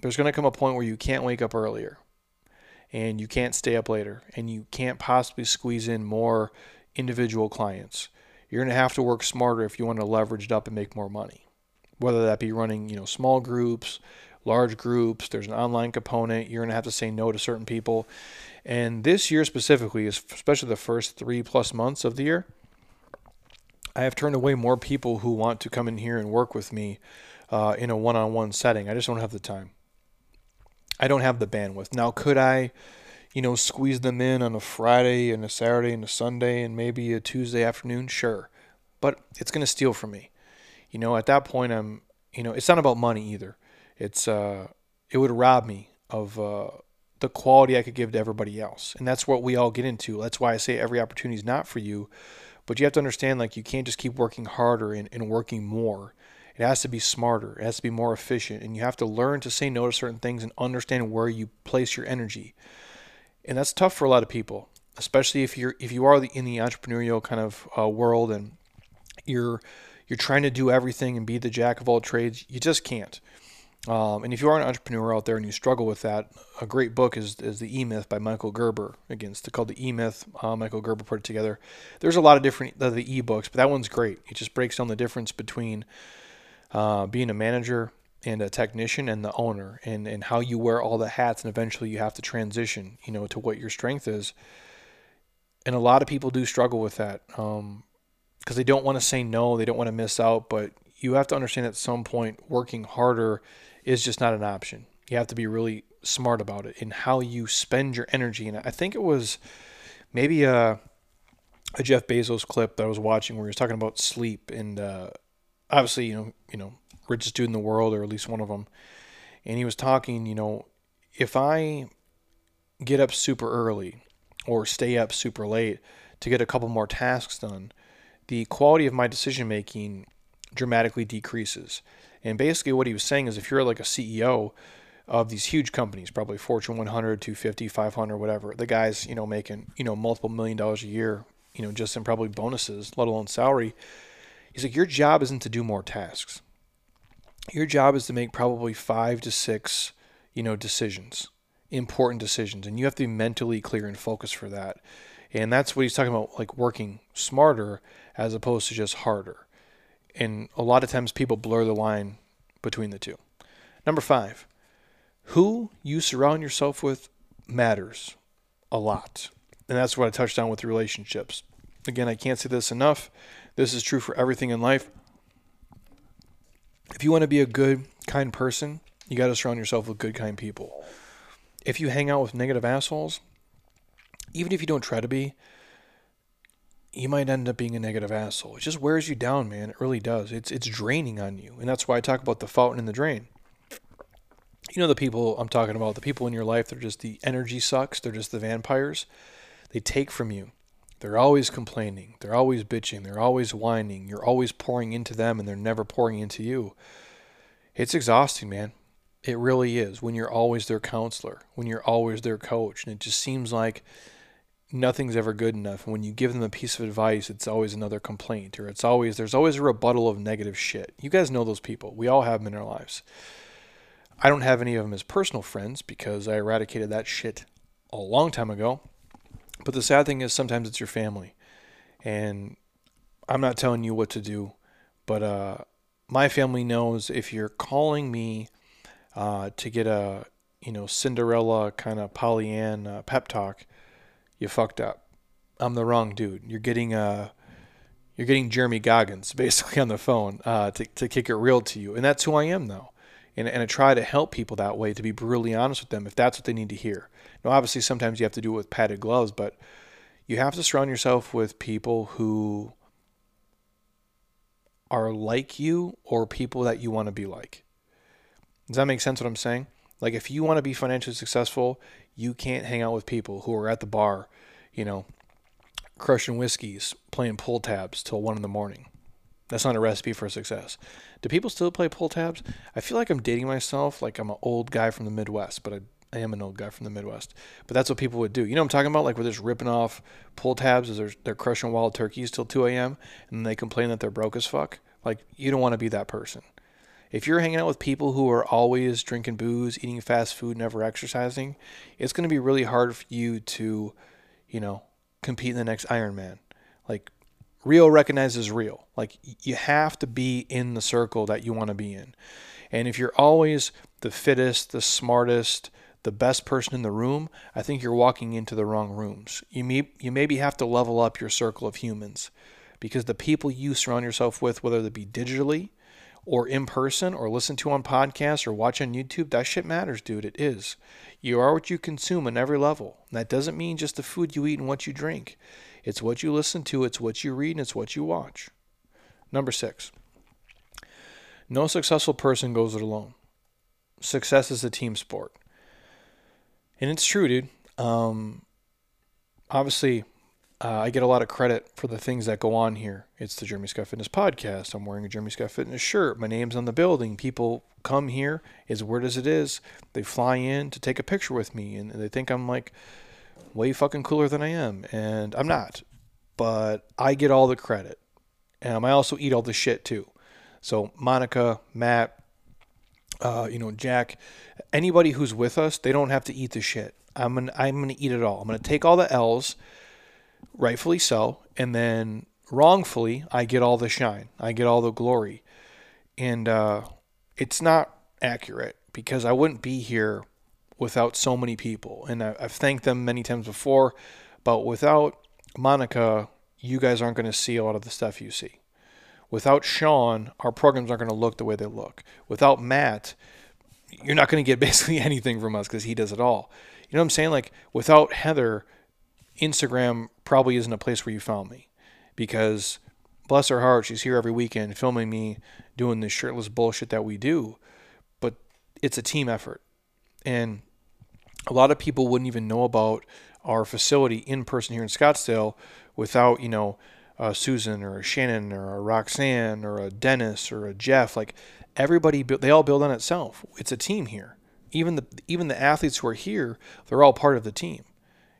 There's going to come a point where you can't wake up earlier, and you can't stay up later, and you can't possibly squeeze in more individual clients you're going to have to work smarter if you want to leverage it up and make more money. Whether that be running, you know, small groups, large groups, there's an online component, you're going to have to say no to certain people. And this year specifically, especially the first three plus months of the year, I have turned away more people who want to come in here and work with me uh, in a one on one setting. I just don't have the time. I don't have the bandwidth. Now, could I you know, squeeze them in on a Friday and a Saturday and a Sunday and maybe a Tuesday afternoon, sure. But it's going to steal from me. You know, at that point, I'm, you know, it's not about money either. It's, uh, it would rob me of, uh, the quality I could give to everybody else. And that's what we all get into. That's why I say every opportunity is not for you. But you have to understand, like, you can't just keep working harder and, and working more. It has to be smarter. It has to be more efficient. And you have to learn to say no to certain things and understand where you place your energy and that's tough for a lot of people, especially if you're if you are the, in the entrepreneurial kind of uh, world and you're you're trying to do everything and be the jack of all trades. You just can't. Um, and if you are an entrepreneur out there and you struggle with that, a great book is, is The E Myth by Michael Gerber. Again, it's called The E Myth. Uh, Michael Gerber put it together. There's a lot of different uh, the e books, but that one's great. It just breaks down the difference between uh, being a manager and a technician and the owner and, and how you wear all the hats and eventually you have to transition, you know, to what your strength is. And a lot of people do struggle with that because um, they don't want to say no, they don't want to miss out, but you have to understand at some point working harder is just not an option. You have to be really smart about it in how you spend your energy. And I think it was maybe a, a Jeff Bezos clip that I was watching where he was talking about sleep and uh, obviously, you know, you know, richest dude in the world, or at least one of them. And he was talking, you know, if I get up super early or stay up super late to get a couple more tasks done, the quality of my decision making dramatically decreases. And basically, what he was saying is if you're like a CEO of these huge companies, probably Fortune 100, 250, 500, whatever, the guys, you know, making, you know, multiple million dollars a year, you know, just in probably bonuses, let alone salary. He's like, your job isn't to do more tasks your job is to make probably five to six, you know, decisions, important decisions, and you have to be mentally clear and focused for that. And that's what he's talking about, like working smarter as opposed to just harder. And a lot of times people blur the line between the two. Number five, who you surround yourself with matters a lot. And that's what I touched on with relationships. Again, I can't say this enough. This is true for everything in life if you want to be a good, kind person, you got to surround yourself with good, kind people. If you hang out with negative assholes, even if you don't try to be, you might end up being a negative asshole. It just wears you down, man. It really does. It's it's draining on you, and that's why I talk about the fountain and the drain. You know the people I'm talking about, the people in your life. They're just the energy sucks. They're just the vampires. They take from you. They're always complaining. They're always bitching. They're always whining. You're always pouring into them and they're never pouring into you. It's exhausting, man. It really is. When you're always their counselor, when you're always their coach, and it just seems like nothing's ever good enough. And when you give them a piece of advice, it's always another complaint, or it's always there's always a rebuttal of negative shit. You guys know those people. We all have them in our lives. I don't have any of them as personal friends because I eradicated that shit a long time ago. But the sad thing is sometimes it's your family. And I'm not telling you what to do, but uh, my family knows if you're calling me uh, to get a you know Cinderella kind of Pollyann uh, pep talk, you fucked up. I'm the wrong dude. You're getting uh you're getting Jeremy Goggins basically on the phone uh, to to kick it real to you, and that's who I am though. And, and I try to help people that way to be brutally honest with them if that's what they need to hear. Now, obviously, sometimes you have to do it with padded gloves, but you have to surround yourself with people who are like you or people that you want to be like. Does that make sense what I'm saying? Like if you want to be financially successful, you can't hang out with people who are at the bar, you know, crushing whiskeys, playing pull tabs till one in the morning. That's not a recipe for success. Do people still play pull tabs? I feel like I'm dating myself, like I'm an old guy from the Midwest, but I, I am an old guy from the Midwest. But that's what people would do. You know what I'm talking about? Like where they're just ripping off pull tabs as they're, they're crushing wild turkeys till 2 a.m. and they complain that they're broke as fuck. Like you don't want to be that person. If you're hanging out with people who are always drinking booze, eating fast food, never exercising, it's going to be really hard for you to, you know, compete in the next Ironman. Like real recognizes real. Like you have to be in the circle that you want to be in. And if you're always the fittest, the smartest, the best person in the room, I think you're walking into the wrong rooms. You may you maybe have to level up your circle of humans because the people you surround yourself with, whether it be digitally or in person or listen to on podcasts or watch on YouTube, that shit matters, dude. It is. You are what you consume on every level. And that doesn't mean just the food you eat and what you drink. It's what you listen to, it's what you read, and it's what you watch. Number six. No successful person goes it alone. Success is a team sport. And it's true, dude. Um, obviously, uh, I get a lot of credit for the things that go on here. It's the Jeremy Scott Fitness podcast. I'm wearing a Jeremy Scott Fitness shirt. My name's on the building. People come here as weird as it is. They fly in to take a picture with me, and they think I'm like way fucking cooler than I am, and I'm not. But I get all the credit. and I also eat all the shit too. So Monica, Matt, uh, you know Jack, anybody who's with us, they don't have to eat the shit. I'm gonna I'm gonna eat it all. I'm gonna take all the L's rightfully so, and then wrongfully, I get all the shine, I get all the glory, and uh, it's not accurate because I wouldn't be here without so many people, and I, I've thanked them many times before, but without Monica, you guys aren't going to see a lot of the stuff you see. Without Sean, our programs aren't going to look the way they look. Without Matt, you're not going to get basically anything from us because he does it all. You know what I'm saying? Like without Heather, Instagram probably isn't a place where you found me because bless her heart, she's here every weekend filming me doing this shirtless bullshit that we do. But it's a team effort. And a lot of people wouldn't even know about our facility in person here in Scottsdale without, you know, Susan or Shannon or Roxanne or a Dennis or a Jeff. Like everybody, they all build on itself. It's a team here. Even the even the athletes who are here, they're all part of the team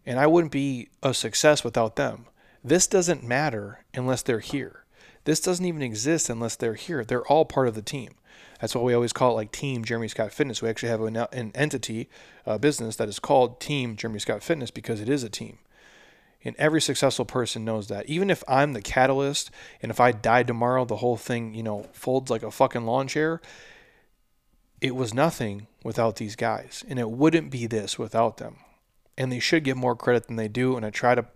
and I wouldn't be a success without them. This doesn't matter unless they're here. This doesn't even exist unless they're here. They're all part of the team. That's why we always call it like Team Jeremy Scott Fitness. We actually have an, an entity, a business that is called Team Jeremy Scott Fitness because it is a team. And every successful person knows that. Even if I'm the catalyst and if I die tomorrow, the whole thing, you know, folds like a fucking lawn chair, it was nothing without these guys. And it wouldn't be this without them and they should get more credit than they do. And I try to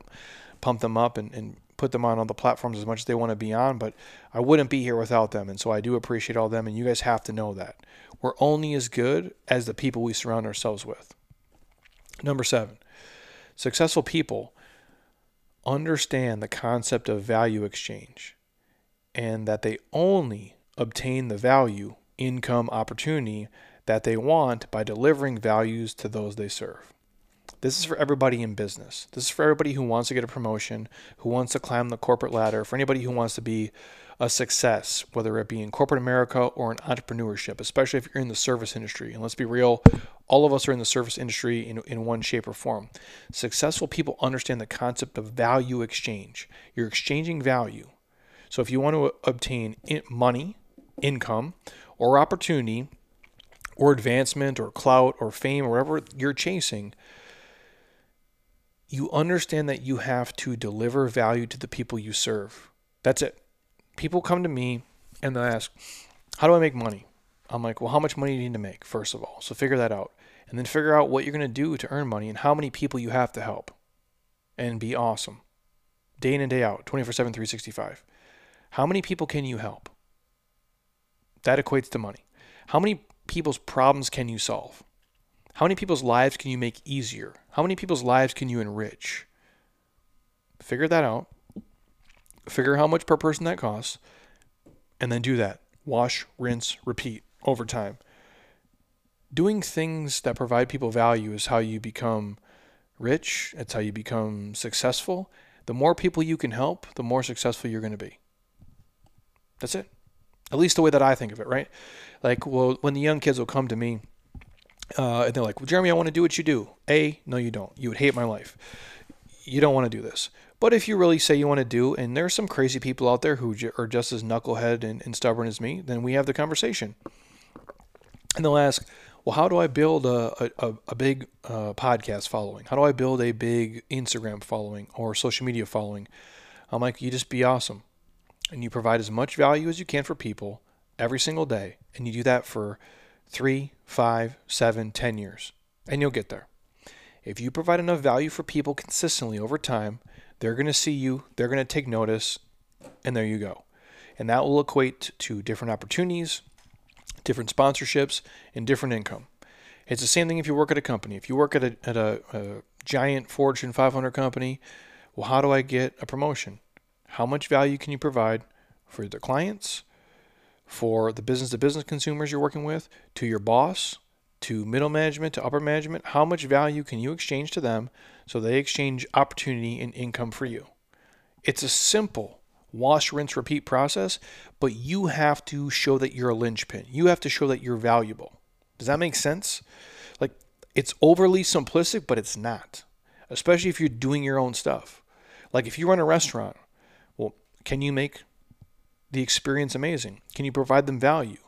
pump them up and, and put them on all the platforms as much as they want to be on, but I wouldn't be here without them. And so I do appreciate all them, and you guys have to know that. We're only as good as the people we surround ourselves with. Number seven, successful people understand the concept of value exchange and that they only obtain the value, income, opportunity that they want by delivering values to those they serve. This is for everybody in business. This is for everybody who wants to get a promotion, who wants to climb the corporate ladder, for anybody who wants to be a success, whether it be in corporate America or in entrepreneurship, especially if you're in the service industry. And let's be real, all of us are in the service industry in, in one shape or form. Successful people understand the concept of value exchange. You're exchanging value. So if you want to obtain money, income, or opportunity, or advancement, or clout, or fame, or whatever you're chasing, you understand that you have to deliver value to the people you serve. That's it people come to me and they ask, How do I make money? I'm like, Well, how much money do you need to make, first of all? So figure that out. And then figure out what you're going to do to earn money and how many people you have to help. And be awesome. Day in and day out, 24 7, 365. How many people can you help? That equates to money. How many people's problems can you solve? How many people's lives can you make easier? How many people's lives can you enrich? Figure that out figure how much per person that costs, and then do that. Wash, rinse, repeat over time. Doing things that provide people value is how you become rich, it's how you become successful. The more people you can help, the more successful you're going to be. That's it. At least the way that I think of it, right? Like, well, when the young kids will come to me, uh, and they're like, well, Jeremy, I want to do what you do. A, no, you don't. You would hate my life. You don't want to do this. But if you really say you want to do, and there's some crazy people out there who are just as knucklehead and, and stubborn as me, then we have the conversation. And they'll ask, well, how do I build a, a, a big uh, podcast following? How do I build a big Instagram following or social media following? I'm like, you just be awesome. And you provide as much value as you can for people every single day. And you do that for three, five, seven, ten years. And you'll get there. If you provide enough value for people consistently over time, they're going to see you, they're going to take notice, and there you go. And that will equate to different opportunities, different sponsorships, and different income. It's the same thing if you work at a company. If you work at a, at a, a giant Fortune 500 company, well, how do I get a promotion? How much value can you provide for the clients, for the business to business consumers you're working with, to your boss, to middle management, to upper management? How much value can you exchange to them so they exchange opportunity and income for you. It's a simple wash, rinse, repeat process, but you have to show that you're a linchpin. You have to show that you're valuable. Does that make sense? Like, it's overly simplistic, but it's not, especially if you're doing your own stuff. Like, if you run a restaurant, well, can you make the experience amazing? Can you provide them value?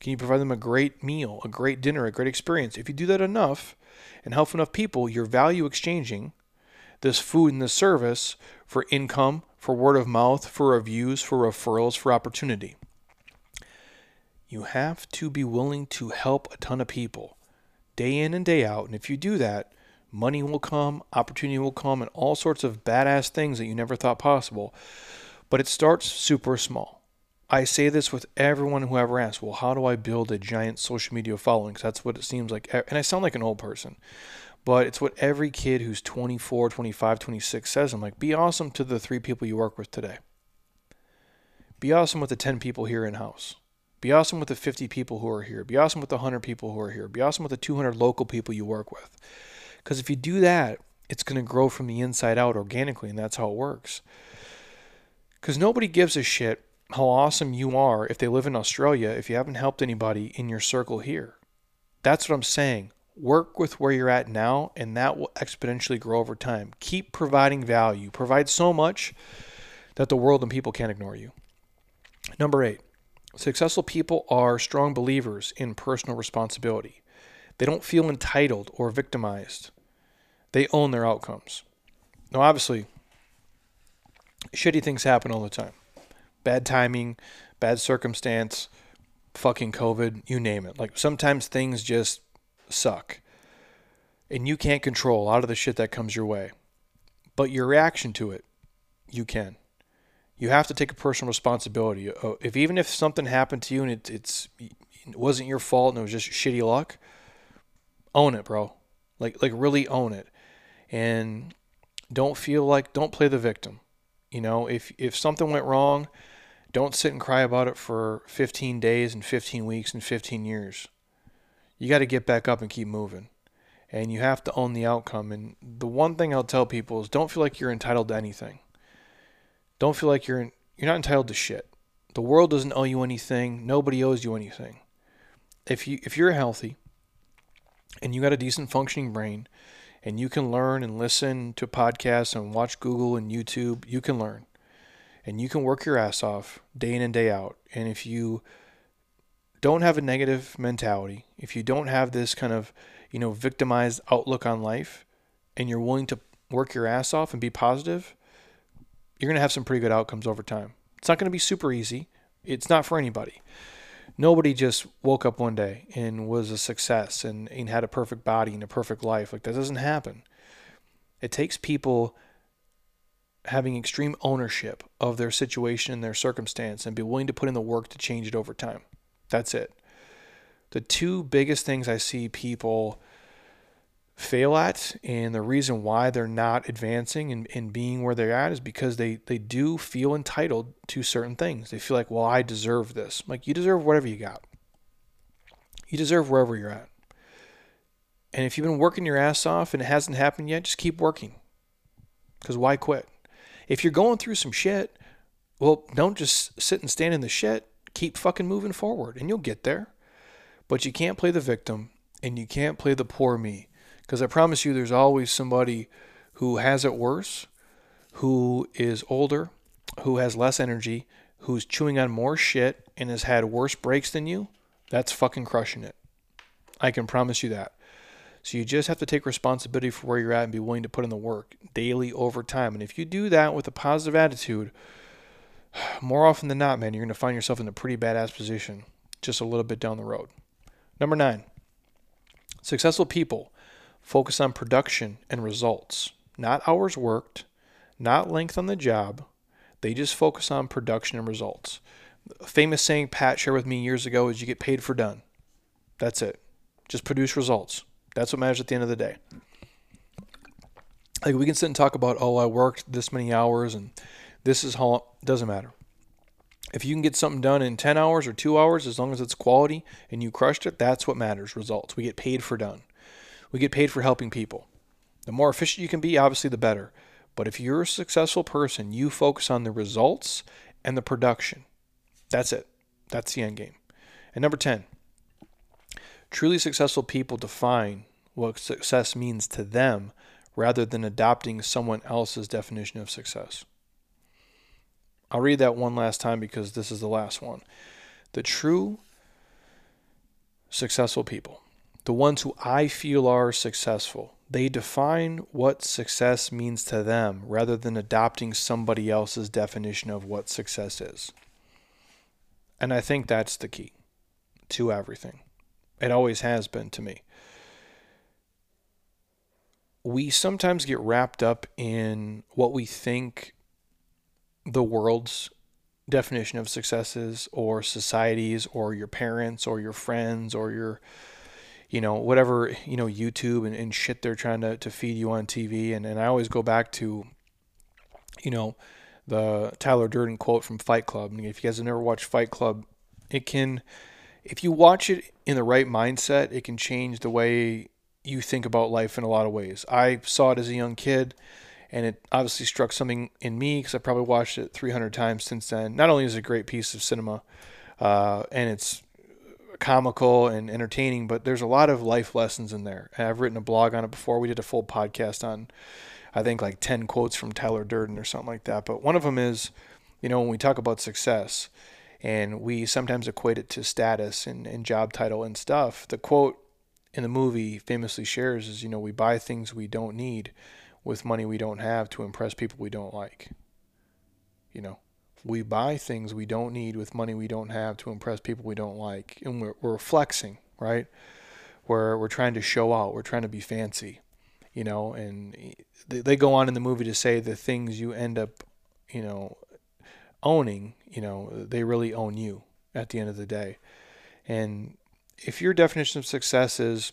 Can you provide them a great meal, a great dinner, a great experience? If you do that enough, and help enough people, you're value exchanging this food and this service for income, for word of mouth, for reviews, for referrals, for opportunity. You have to be willing to help a ton of people day in and day out. And if you do that, money will come, opportunity will come, and all sorts of badass things that you never thought possible. But it starts super small. I say this with everyone who ever asks, well, how do I build a giant social media following? Because that's what it seems like. And I sound like an old person, but it's what every kid who's 24, 25, 26 says. I'm like, be awesome to the three people you work with today. Be awesome with the 10 people here in house. Be awesome with the 50 people who are here. Be awesome with the 100 people who are here. Be awesome with the 200 local people you work with. Because if you do that, it's going to grow from the inside out organically, and that's how it works. Because nobody gives a shit how awesome you are if they live in Australia if you haven't helped anybody in your circle here. That's what I'm saying. Work with where you're at now, and that will exponentially grow over time. Keep providing value. Provide so much that the world and people can't ignore you. Number eight, successful people are strong believers in personal responsibility. They don't feel entitled or victimized, they own their outcomes. Now, obviously, shitty things happen all the time bad timing, bad circumstance, fucking COVID, you name it. Like sometimes things just suck. And you can't control a lot of the shit that comes your way. But your reaction to it, you can. You have to take a personal responsibility. Uh, if even if something happened to you and it, it's it wasn't your fault and it was just shitty luck, own it, bro. Like like really own it. And don't feel like don't play the victim. You know, if if something went wrong, don't sit and cry about it for 15 days and 15 weeks and 15 years. You got to get back up and keep moving. And you have to own the outcome. And the one thing I'll tell people is don't feel like you're entitled to anything. Don't feel like you're you're not entitled to shit. The world doesn't owe you anything. Nobody owes you anything. If you if you're healthy and you got a decent functioning brain and you can learn and listen to podcasts and watch Google and YouTube, you can learn. And you can work your ass off day in and day out. And if you don't have a negative mentality, if you don't have this kind of, you know, victimized outlook on life and you're willing to work your ass off and be positive, you're going to have some pretty good outcomes over time. It's not going to be super easy. It's not for anybody. Nobody just woke up one day and was a success and, and had a perfect body and a perfect life. Like that doesn't happen. It takes people having extreme ownership of their situation and their circumstance and be willing to put in the work to change it over time. That's it. The two biggest things I see people fail at and the reason why they're not advancing and, and being where they're at is because they, they do feel entitled to certain things. They feel like, well, I deserve this. Like you deserve whatever you got. You deserve wherever you're at. And if you've been working your ass off and it hasn't happened yet, just keep working. Because why quit? If you're going through some shit, well, don't just sit and stand in the shit. Keep fucking moving forward and you'll get there. But you can't play the victim and you can't play the poor me because I promise you, there's always somebody who has it worse, who is older, who has less energy, who's chewing on more shit and has had worse breaks than you. That's fucking crushing it. I can promise you that. So you just have to take responsibility for where you're at and be willing to put in the work daily over time. And if you do that with a positive attitude, more often than not, man, you're going to find yourself in a pretty badass position just a little bit down the road. Number nine, successful people Focus on production and results, not hours worked, not length on the job. They just focus on production and results. A famous saying Pat shared with me years ago is you get paid for done. That's it. Just produce results. That's what matters at the end of the day. Like we can sit and talk about, oh, I worked this many hours and this is how doesn't matter. If you can get something done in 10 hours or 2 hours as long as it's quality and you crushed it, that's what matters, results. We get paid for done. We get paid for helping people. The more efficient you can be, obviously, the better. But if you're a successful person, you focus on the results and the production. That's it. That's the end game. And number 10, truly successful people define what success means to them rather than adopting someone else's definition of success. I'll read that one last time because this is the last one. The true successful people the ones who I feel are successful. They define what success means to them rather than adopting somebody else's definition of what success is. And I think that's the key to everything. It always has been to me. We sometimes get wrapped up in what we think the world's definition of success is, or societies, or your parents, or your friends, or your you know, whatever, you know, YouTube and, and shit they're trying to, to feed you on TV. And, and I always go back to, you know, the Tyler Durden quote from Fight Club. And if you guys have never watched Fight Club, it can, if you watch it in the right mindset, it can change the way you think about life in a lot of ways. I saw it as a young kid and it obviously struck something in me because I probably watched it 300 times since then. Not only is it a great piece of cinema, uh, and it's comical and entertaining, but there's a lot of life lessons in there. And I've written a blog on it before. We did a full podcast on, I think, like 10 quotes from Tyler Durden or something like that. But one of them is, you know, when we talk about success and we sometimes equate it to status and, and job title and stuff, the quote in the movie famously shares is, you know, we buy things we don't need with money we don't have to impress people we don't like. You know, we buy things we don't need with money we don't have to impress people we don't like. And we're, we're flexing, right? Where we're trying to show out, we're trying to be fancy, you know. And they, they go on in the movie to say the things you end up, you know, owning, you know, they really own you at the end of the day. And if your definition of success is,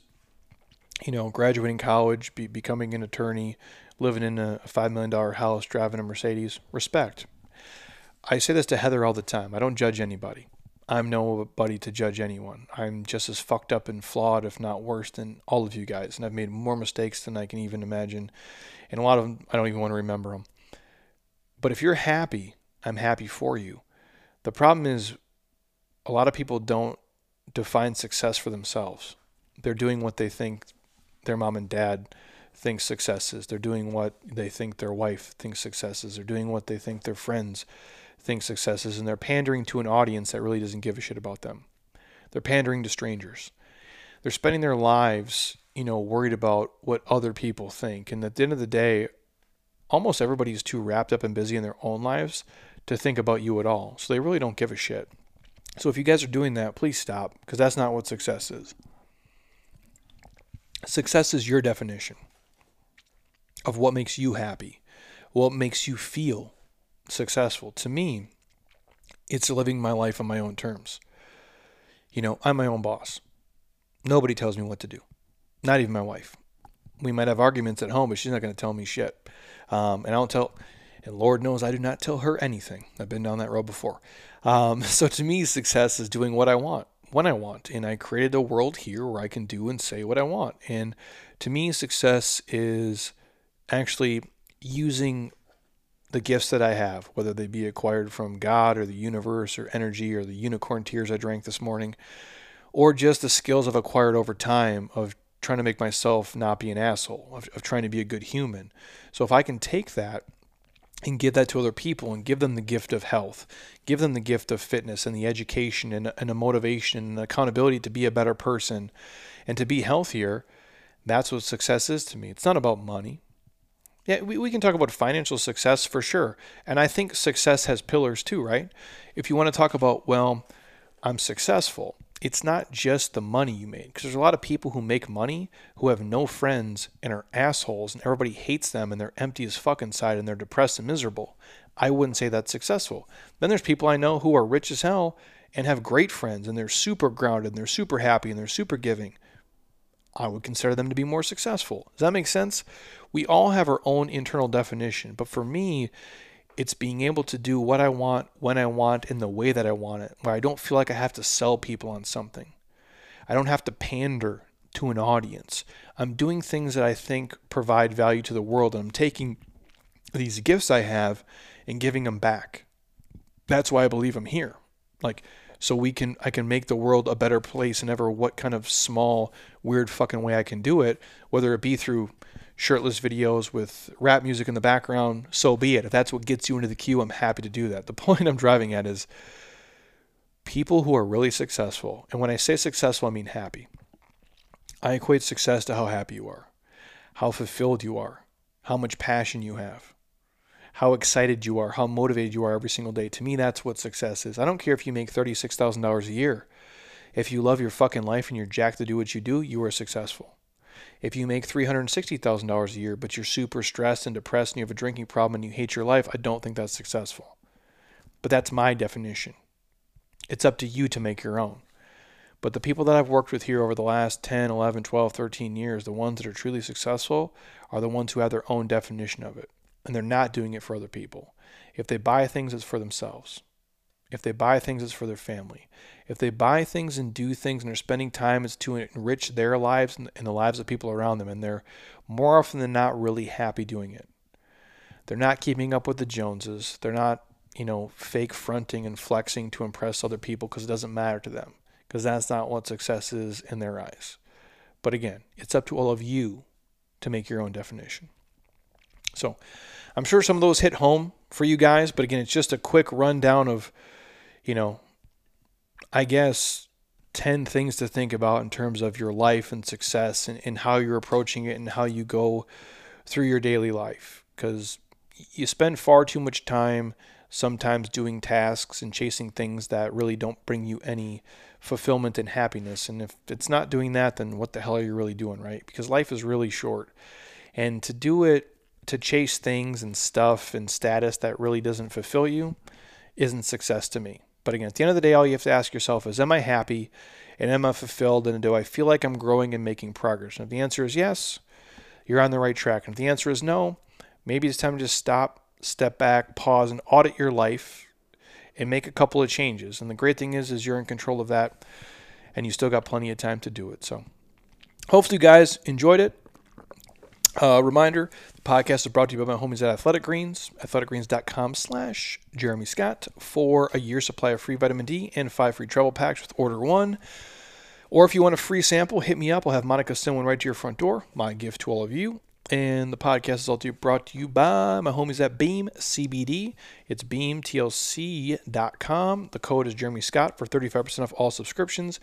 you know, graduating college, be, becoming an attorney, living in a $5 million house, driving a Mercedes, respect I say this to Heather all the time. I don't judge anybody. I'm nobody to judge anyone. I'm just as fucked up and flawed, if not worse, than all of you guys. And I've made more mistakes than I can even imagine. And a lot of them, I don't even want to remember them. But if you're happy, I'm happy for you. The problem is a lot of people don't define success for themselves. They're doing what they think their mom and dad think success is. They're doing what they think their wife thinks success is. They're doing what they think their friends think success is. And they're pandering to an audience that really doesn't give a shit about them. They're pandering to strangers. They're spending their lives, you know, worried about what other people think. And at the end of the day, almost everybody is too wrapped up and busy in their own lives to think about you at all. So they really don't give a shit. So if you guys are doing that, please stop because that's not what success is. Success is your definition of what makes you happy, what makes you feel successful. To me, it's living my life on my own terms. You know, I'm my own boss. Nobody tells me what to do, not even my wife. We might have arguments at home, but she's not going to tell me shit. Um, and I don't tell, and Lord knows I do not tell her anything. I've been down that road before. Um, so to me, success is doing what I want when I want. And I created a world here where I can do and say what I want. And to me, success is actually using the gifts that I have, whether they be acquired from God or the universe or energy or the unicorn tears I drank this morning, or just the skills I've acquired over time of trying to make myself not be an asshole, of, of trying to be a good human. So if I can take that and give that to other people and give them the gift of health, give them the gift of fitness and the education and, and a motivation and accountability to be a better person and to be healthier, that's what success is to me. It's not about money. Yeah, we, we can talk about financial success for sure. And I think success has pillars too, right? If you want to talk about, well, I'm successful, it's not just the money you made because there's a lot of people who make money who have no friends and are assholes and everybody hates them and they're empty as fuck inside and they're depressed and miserable. I wouldn't say that's successful. Then there's people I know who are rich as hell and have great friends and they're super grounded and they're super happy and they're super giving. I would consider them to be more successful. Does that make sense? We all have our own internal definition, but for me, it's being able to do what I want, when I want, in the way that I want it, where I don't feel like I have to sell people on something. I don't have to pander to an audience. I'm doing things that I think provide value to the world, and I'm taking these gifts I have and giving them back. That's why I believe I'm here. Like, so we can I can make the world a better place and ever what kind of small weird fucking way I can do it, whether it be through shirtless videos with rap music in the background, so be it. If that's what gets you into the queue, I'm happy to do that. The point I'm driving at is people who are really successful, and when I say successful, I mean happy. I equate success to how happy you are, how fulfilled you are, how much passion you have, how excited you are, how motivated you are every single day. To me, that's what success is. I don't care if you make $36,000 a year. If you love your fucking life and you're jacked to do what you do, you are successful. If you make $360,000 a year, but you're super stressed and depressed and you have a drinking problem and you hate your life, I don't think that's successful. But that's my definition. It's up to you to make your own. But the people that I've worked with here over the last 10, 11, 12, 13 years, the ones that are truly successful, are the ones who have their own definition of it. And they're not doing it for other people. If they buy things, it's for themselves. If they buy things, it's for their family. If they buy things and do things and they're spending time, it's to enrich their lives and the lives of people around them. And they're more often than not really happy doing it. They're not keeping up with the Joneses. They're not, you know, fake fronting and flexing to impress other people because it doesn't matter to them. Because that's not what success is in their eyes. But again, it's up to all of you to make your own definition. So I'm sure some of those hit home for you guys. But again, it's just a quick rundown of you know, I guess 10 things to think about in terms of your life and success and, and how you're approaching it and how you go through your daily life. Because you spend far too much time sometimes doing tasks and chasing things that really don't bring you any fulfillment and happiness. And if it's not doing that, then what the hell are you really doing, right? Because life is really short. And to do it, to chase things and stuff and status that really doesn't fulfill you, isn't success to me. But again, at the end of the day, all you have to ask yourself is, am I happy and am I fulfilled and do I feel like I'm growing and making progress? And if the answer is yes, you're on the right track. And if the answer is no, maybe it's time to just stop, step back, pause, and audit your life and make a couple of changes. And the great thing is, is you're in control of that and you still got plenty of time to do it. So hopefully you guys enjoyed it. Uh, reminder, the podcast is brought to you by my homies at Athletic Greens, athleticgreens.com slash Jeremy Scott for a year supply of free vitamin D and five free travel packs with order one. Or if you want a free sample, hit me up. I'll have Monica send one right to your front door. My gift to all of you. And the podcast is also brought to you by my homies at Beam CBD. It's beamtlc.com. The code is Jeremy Scott for 35% off all subscriptions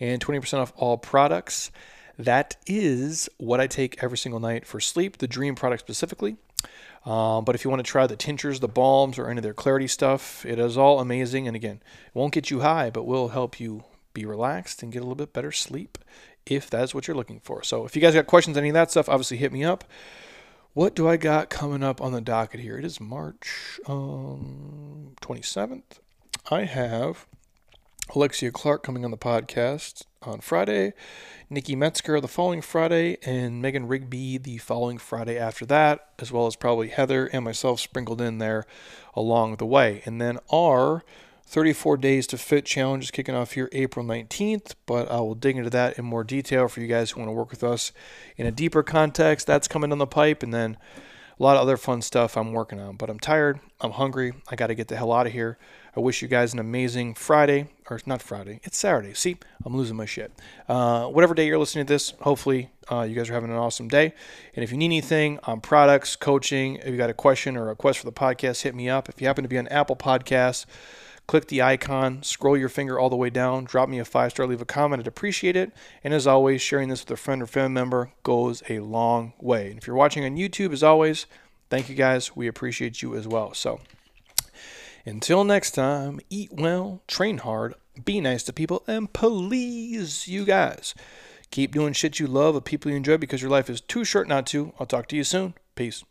and 20% off all products. That is what I take every single night for sleep, the Dream product specifically. Um, but if you want to try the tinctures, the balms, or any of their clarity stuff, it is all amazing. And again, it won't get you high, but will help you be relaxed and get a little bit better sleep if that's what you're looking for. So if you guys got questions, any of that stuff, obviously hit me up. What do I got coming up on the docket here? It is March um, 27th. I have Alexia Clark coming on the podcast on Friday, Nikki Metzger the following Friday, and Megan Rigby the following Friday after that, as well as probably Heather and myself sprinkled in there along the way. And then our 34 Days to Fit challenge is kicking off here April 19th, but I will dig into that in more detail for you guys who want to work with us in a deeper context. That's coming down the pipe, and then a lot of other fun stuff I'm working on. But I'm tired, I'm hungry, I got to get the hell out of here. I wish you guys an amazing Friday, or not Friday, it's Saturday. See, I'm losing my shit. Uh, whatever day you're listening to this, hopefully uh, you guys are having an awesome day. And if you need anything on products, coaching, if you got a question or a request for the podcast, hit me up. If you happen to be on Apple Podcasts, click the icon, scroll your finger all the way down, drop me a five star, leave a comment. I'd appreciate it. And as always, sharing this with a friend or family member goes a long way. And if you're watching on YouTube, as always, thank you guys. We appreciate you as well. So until next time, eat well, train hard, be nice to people, and please, you guys, keep doing shit you love with people you enjoy because your life is too short not to. I'll talk to you soon. Peace.